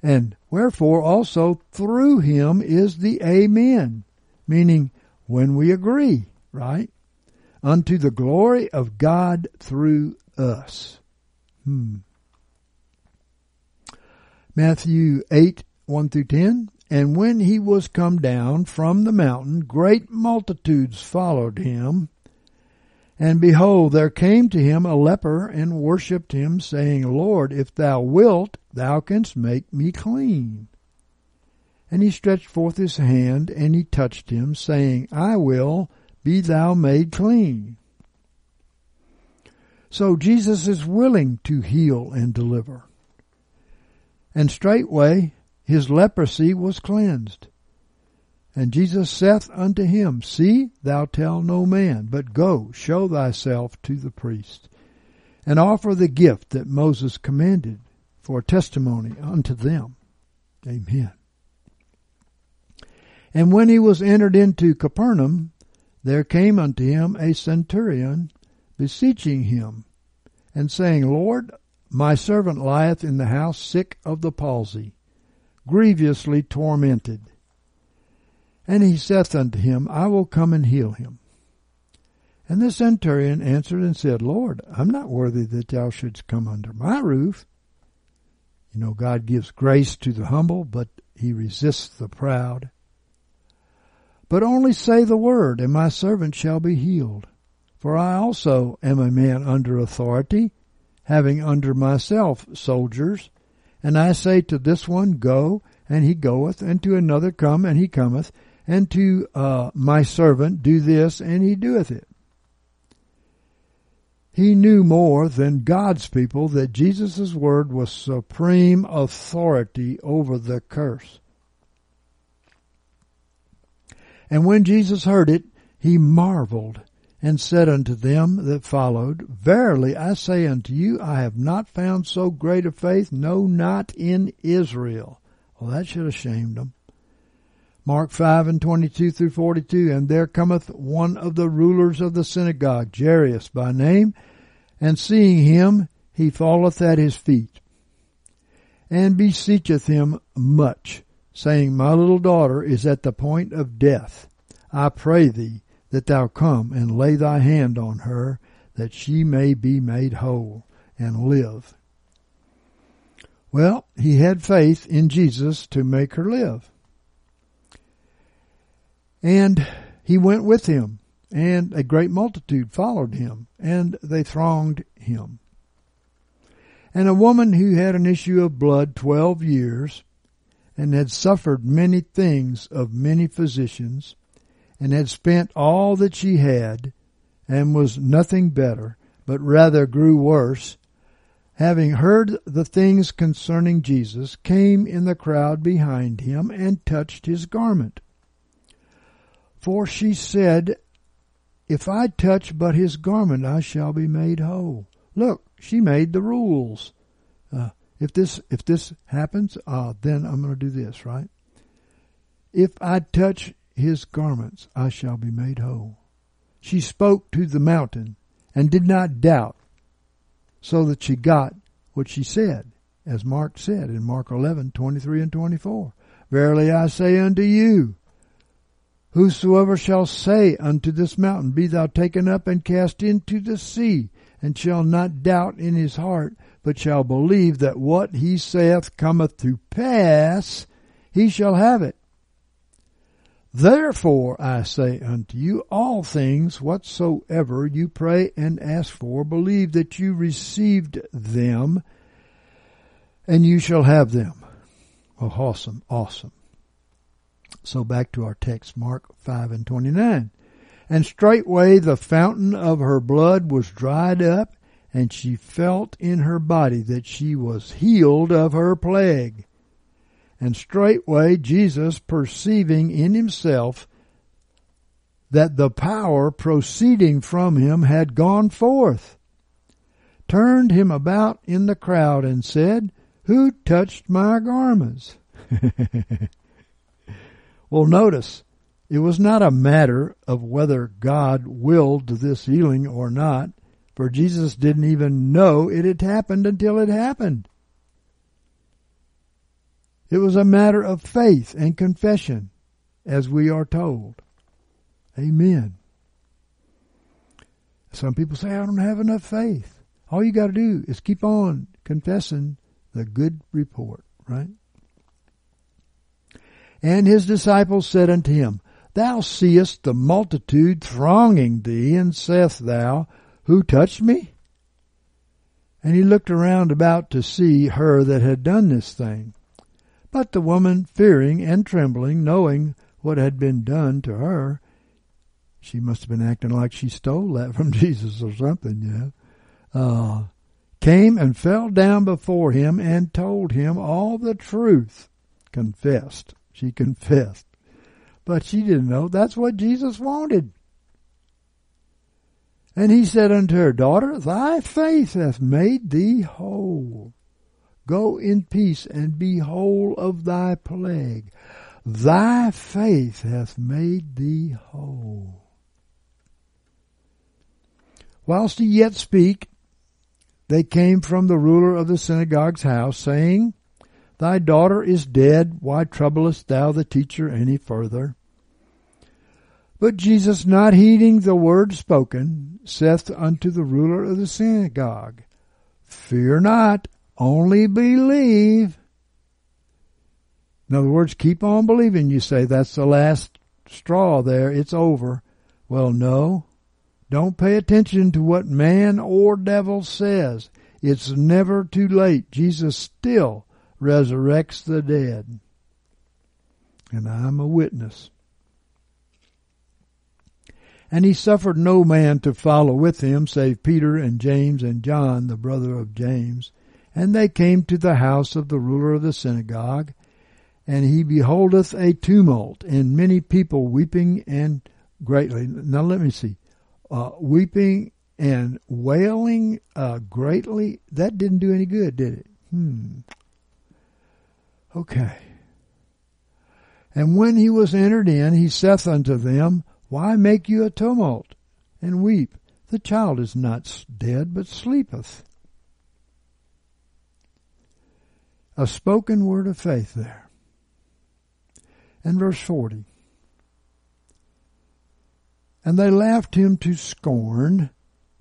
And wherefore also through him is the amen, meaning when we agree, right? Unto the glory of God through us. Hmm. Matthew 8, 1 through 10. And when he was come down from the mountain, great multitudes followed him. And behold, there came to him a leper and worshipped him, saying, Lord, if thou wilt, thou canst make me clean. And he stretched forth his hand, and he touched him, saying, I will, be thou made clean. So Jesus is willing to heal and deliver. And straightway his leprosy was cleansed. And Jesus saith unto him, See, thou tell no man, but go, show thyself to the priest, and offer the gift that Moses commanded for a testimony unto them. Amen. And when he was entered into Capernaum, there came unto him a centurion, beseeching him, and saying, Lord, my servant lieth in the house sick of the palsy, grievously tormented. And he saith unto him, I will come and heal him. And the centurion answered and said, Lord, I'm not worthy that thou shouldst come under my roof. You know, God gives grace to the humble, but he resists the proud. But only say the word, and my servant shall be healed. For I also am a man under authority, having under myself soldiers. And I say to this one, Go, and he goeth, and to another, Come, and he cometh, and to uh, my servant, Do this, and he doeth it. He knew more than God's people that Jesus' word was supreme authority over the curse. And when Jesus heard it, he marveled and said unto them that followed, Verily I say unto you, I have not found so great a faith, no, not in Israel. Well, that should have shamed them. Mark 5 and 22 through 42, And there cometh one of the rulers of the synagogue, Jairus by name, and seeing him, he falleth at his feet, and beseecheth him much, saying, My little daughter is at the point of death. I pray thee, that thou come and lay thy hand on her, that she may be made whole and live. Well, he had faith in Jesus to make her live. And he went with him, and a great multitude followed him, and they thronged him. And a woman who had an issue of blood twelve years, and had suffered many things of many physicians, and had spent all that she had, and was nothing better, but rather grew worse, having heard the things concerning Jesus, came in the crowd behind him and touched his garment. For she said, If I touch but his garment, I shall be made whole. Look, she made the rules. Uh, if this if this happens, uh, then I'm going to do this, right? If I touch his garments, I shall be made whole. She spoke to the mountain and did not doubt, so that she got what she said, as Mark said in Mark eleven twenty three and 24. Verily I say unto you, whosoever shall say unto this mountain, Be thou taken up and cast into the sea, and shall not doubt in his heart, but shall believe that what he saith cometh to pass, he shall have it. Therefore I say unto you, all things whatsoever you pray and ask for, believe that you received them, and you shall have them. Oh, awesome, awesome. So back to our text, Mark 5 and 29. And straightway the fountain of her blood was dried up, and she felt in her body that she was healed of her plague. And straightway Jesus, perceiving in himself that the power proceeding from him had gone forth, turned him about in the crowd and said, Who touched my garments? well, notice, it was not a matter of whether God willed this healing or not, for Jesus didn't even know it had happened until it happened. It was a matter of faith and confession, as we are told. Amen. Some people say, I don't have enough faith. All you got to do is keep on confessing the good report, right? And his disciples said unto him, Thou seest the multitude thronging thee, and sayest thou, Who touched me? And he looked around about to see her that had done this thing. But the woman, fearing and trembling, knowing what had been done to her, she must have been acting like she stole that from Jesus or something, know, uh, came and fell down before him and told him all the truth. Confessed. She confessed. But she didn't know that's what Jesus wanted. And he said unto her, Daughter, thy faith hath made thee whole. Go in peace and be whole of thy plague. Thy faith hath made thee whole. Whilst he yet speak, they came from the ruler of the synagogue's house, saying, Thy daughter is dead. Why troublest thou the teacher any further? But Jesus, not heeding the word spoken, saith unto the ruler of the synagogue, Fear not, only believe. In other words, keep on believing. You say that's the last straw there. It's over. Well, no. Don't pay attention to what man or devil says. It's never too late. Jesus still resurrects the dead. And I'm a witness. And he suffered no man to follow with him save Peter and James and John, the brother of James. And they came to the house of the ruler of the synagogue, and he beholdeth a tumult, and many people weeping and greatly. Now let me see. Uh, weeping and wailing uh, greatly. That didn't do any good, did it? Hmm. Okay. And when he was entered in, he saith unto them, Why make you a tumult and weep? The child is not dead, but sleepeth. a spoken word of faith there. And verse 40. And they laughed him to scorn,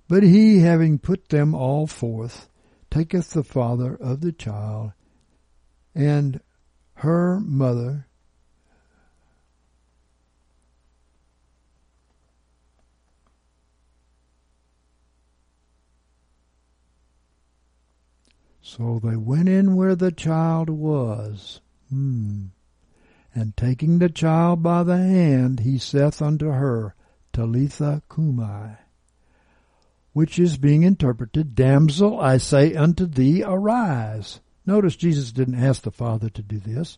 but he, having put them all forth, taketh the father of the child and her mother So they went in where the child was. Hmm. And taking the child by the hand, he saith unto her, Talitha cumi. which is being interpreted, Damsel, I say unto thee, arise. Notice Jesus didn't ask the Father to do this.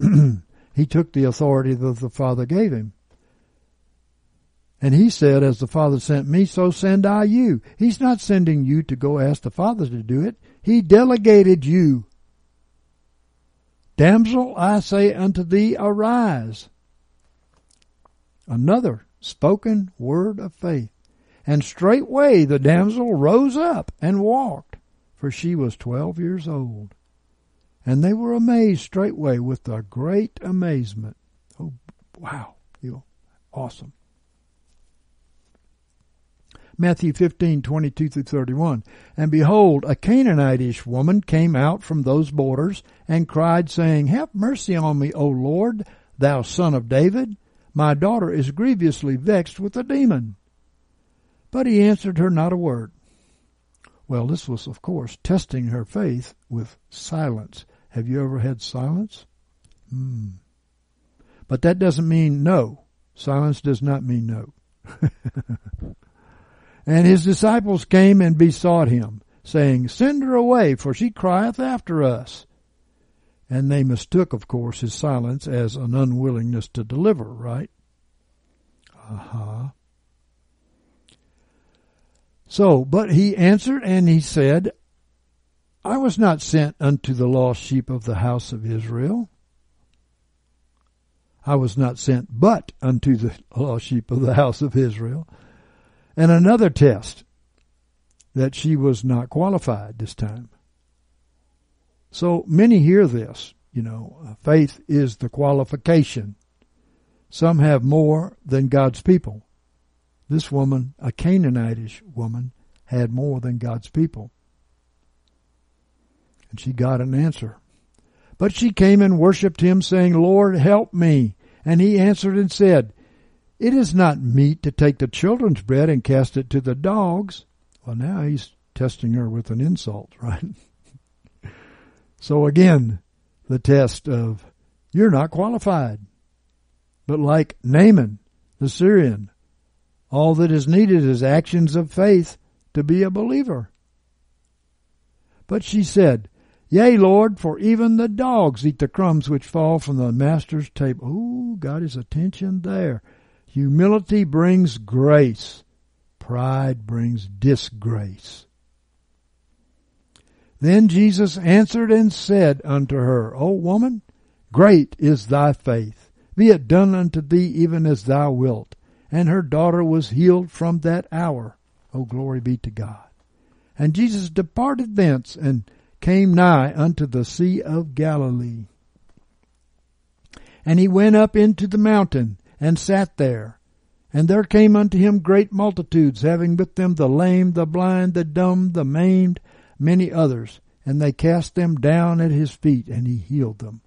he took the authority that the Father gave him. And he said, As the Father sent me, so send I you. He's not sending you to go ask the Father to do it. He delegated you. Damsel, I say unto thee, arise. Another spoken word of faith. And straightway the damsel rose up and walked, for she was twelve years old. And they were amazed straightway with a great amazement. Oh, wow. You awesome. Matthew 15, 22 through 31. And behold, a Canaanitish woman came out from those borders and cried, saying, Have mercy on me, O Lord, thou son of David. My daughter is grievously vexed with a demon. But he answered her not a word. Well, this was, of course, testing her faith with silence. Have you ever had silence? Hmm. But that doesn't mean no. Silence does not mean no. and his disciples came and besought him, saying, Send her away, for she crieth after us. And they mistook, of course, his silence as an unwillingness to deliver, right? Uh huh. So, but he answered and he said, I was not sent unto the lost sheep of the house of Israel. I was not sent but unto the lost sheep of the house of Israel. And another test that she was not qualified this time. So many hear this, you know, uh, faith is the qualification. Some have more than God's people. This woman, a Canaanitish woman, had more than God's people. And she got an answer. But she came and worshipped him, saying, Lord, help me. And he answered and said, It is not meet to take the children's bread and cast it to the dogs. Well, now he's testing her with an insult, right? so again, the test of, you're not qualified. But like Naaman, the Syrian, all that is needed is actions of faith to be a believer. But she said, Yea, Lord, for even the dogs eat the crumbs which fall from the master's table. Ooh, got his attention there. Humility brings grace. Pride brings disgrace. Then Jesus answered and said unto her, O woman, great is thy faith. Be it done unto thee even as thou wilt. And her daughter was healed from that hour. O glory be to God. And Jesus departed thence and came nigh unto the Sea of Galilee. And he went up into the mountain and sat there. And there came unto him great multitudes, having with them the lame, the blind, the dumb, the maimed, many others. And they cast them down at his feet, and he healed them.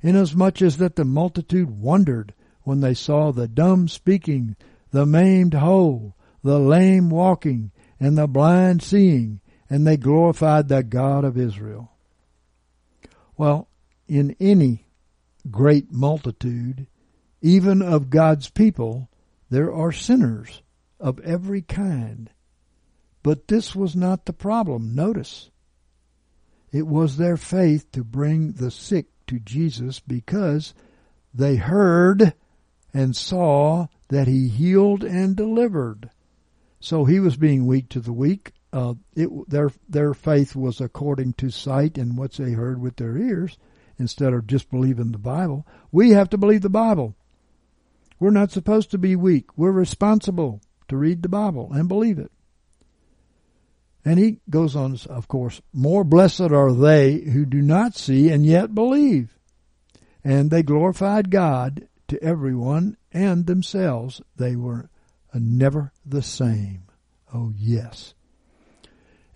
Inasmuch as that the multitude wondered when they saw the dumb speaking, the maimed whole, the lame walking, and the blind seeing, and they glorified the God of Israel. Well, in any great multitude, even of God's people, there are sinners of every kind. But this was not the problem. Notice. It was their faith to bring the sick to Jesus because they heard and saw that he healed and delivered. So he was being weak to the weak, uh, it, their their faith was according to sight and what they heard with their ears, instead of just believing the Bible. We have to believe the Bible. We're not supposed to be weak. We're responsible to read the Bible and believe it. And he goes on, of course, more blessed are they who do not see and yet believe. And they glorified God to everyone and themselves. They were never the same. Oh, yes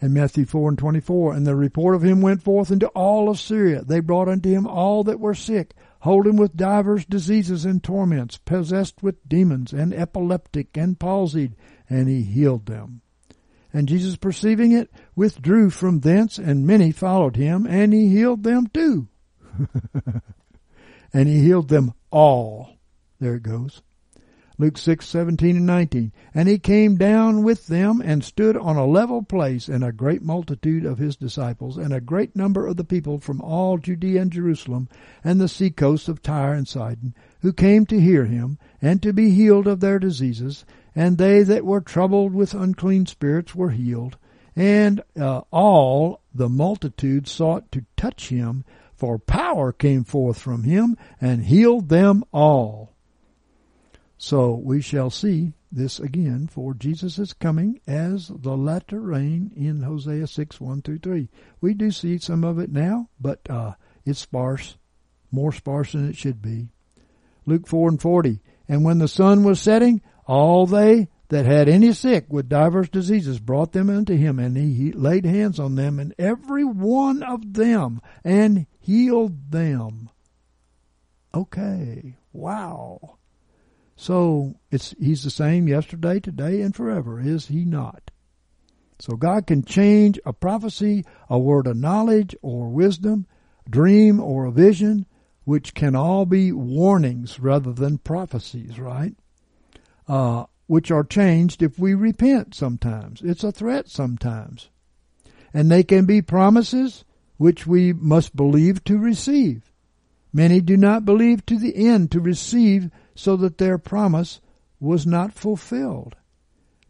in Matthew 4 and 24. And the report of him went forth into all of Syria. They brought unto him all that were sick, holding with divers diseases and torments, possessed with demons, and epileptic, and palsied, and he healed them. And Jesus perceiving it, withdrew from thence, and many followed him, and he healed them too. and he healed them all. There it goes. Luke 6, 17 and 19. And he came down with them and stood on a level place, and a great multitude of his disciples, and a great number of the people from all Judea and Jerusalem, and the sea coast of Tyre and Sidon, who came to hear him, and to be healed of their diseases. And they that were troubled with unclean spirits were healed. And uh, all the multitude sought to touch him, for power came forth from him, and healed them all. So we shall see this again, for Jesus is coming as the latter rain in Hosea 6, 1 through 3. We do see some of it now, but uh, it's sparse, more sparse than it should be. Luke 4 and 40. And when the sun was setting, all they that had any sick with divers diseases brought them unto him, and he, laid hands on them, and every one of them, and healed them. Okay, wow. So it's he's the same yesterday, today, and forever, is he not? So God can change a prophecy, a word of knowledge or wisdom, dream or a vision, which can all be warnings rather than prophecies, right? Uh, which are changed if we repent sometimes. It's a threat sometimes. And they can be promises which we must believe to receive. Many do not believe to the end to receive so that their promise was not fulfilled.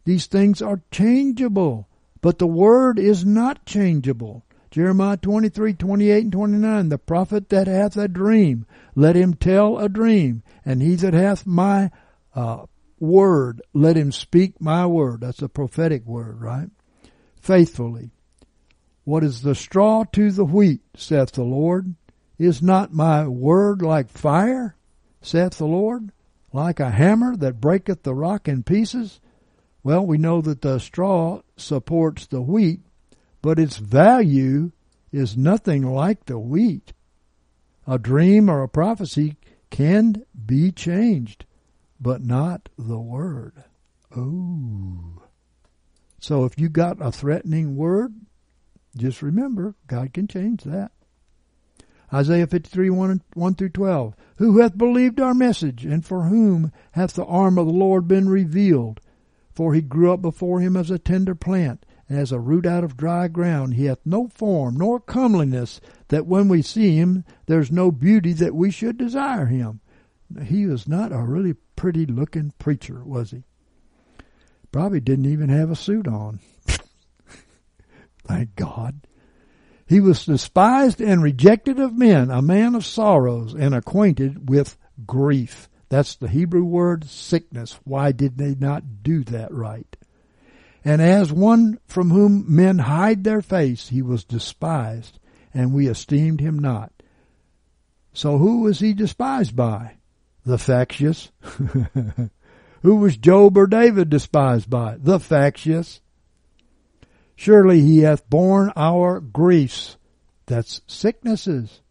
These things are changeable, but the word is not changeable. Jeremiah 23, 28 and 29, the prophet that hath a dream, let him tell a dream, and he that hath my uh, word, let him speak my word. That's a prophetic word, right? Faithfully. What is the straw to the wheat, saith the Lord? Is not my word like fire, saith the Lord? like a hammer that breaketh the rock in pieces? Well, we know that the straw supports the wheat, but its value is nothing like the wheat. A dream or a prophecy can be changed, but not the word. Oh. So if you got a threatening word, just remember, God can change that. Isaiah 53, 1, 1 through 12. Who hath believed our message, and for whom hath the arm of the Lord been revealed? For he grew up before him as a tender plant, and as a root out of dry ground. He hath no form nor comeliness, that when we see him, there's no beauty that we should desire him. He was not a really pretty looking preacher, was he? Probably didn't even have a suit on. Thank God. He was despised and rejected of men, a man of sorrows and acquainted with grief. That's the Hebrew word sickness. Why did they not do that right? And as one from whom men hide their face, he was despised, and we esteemed him not. So who was he despised by? The factious. who was Job or David despised by? The factious. Surely he hath borne our griefs, that's sicknesses,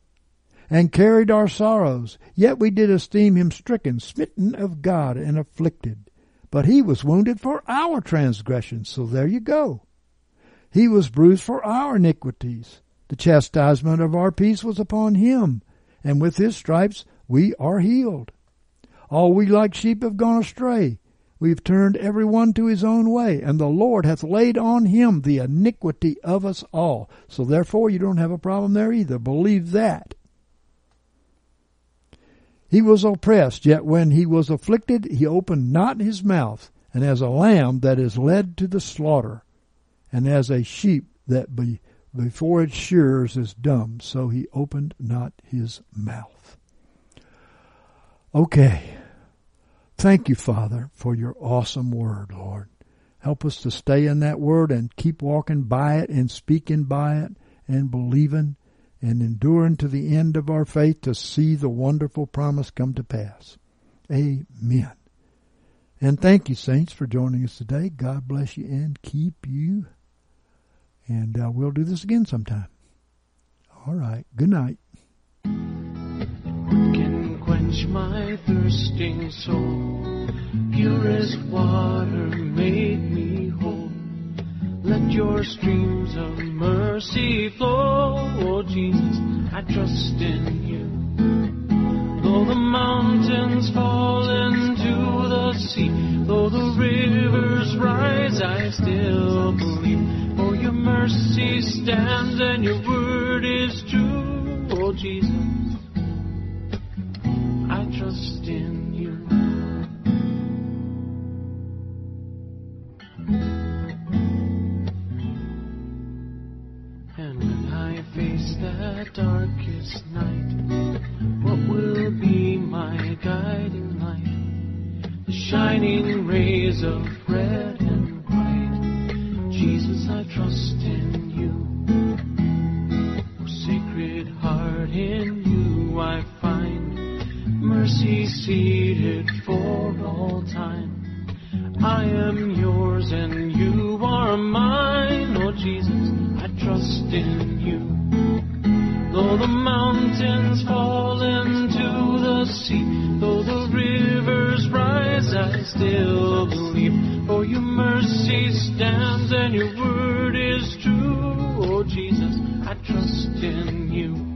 and carried our sorrows. Yet we did esteem him stricken, smitten of God, and afflicted. But he was wounded for our transgressions. So there you go. He was bruised for our iniquities. The chastisement of our peace was upon him, and with his stripes we are healed. All we like sheep have gone astray. We've turned every one to his own way, and the Lord hath laid on him the iniquity of us all. So therefore you don't have a problem there either. Believe that. He was oppressed, yet when he was afflicted, he opened not his mouth, and as a lamb that is led to the slaughter, and as a sheep that be, before its shearers is dumb, so he opened not his mouth. Okay. Thank you, Father, for your awesome word, Lord. Help us to stay in that word and keep walking by it and speaking by it and believing and enduring to the end of our faith to see the wonderful promise come to pass. Amen. And thank you, saints, for joining us today. God bless you and keep you. And uh, we'll do this again sometime. All right. Good night quench my thirsting soul. Pure as water made me whole. Let your streams of mercy flow. Oh Jesus, I trust in you. Though the mountains fall into the sea. Though the rivers rise, I still believe. For your mercy stands and your word is true. Oh Jesus, trust in you. And when I face that darkest night, what will be my guiding light? The shining rays of red and white. Jesus, I trust in you. Oh, sacred heart, in you I find mercy seated for all time. I am yours and you are mine, Lord Jesus. I trust in you. Though the mountains fall into the sea, though the rivers rise, I still believe. For your mercy stands and your word is true. Oh Jesus, I trust in you.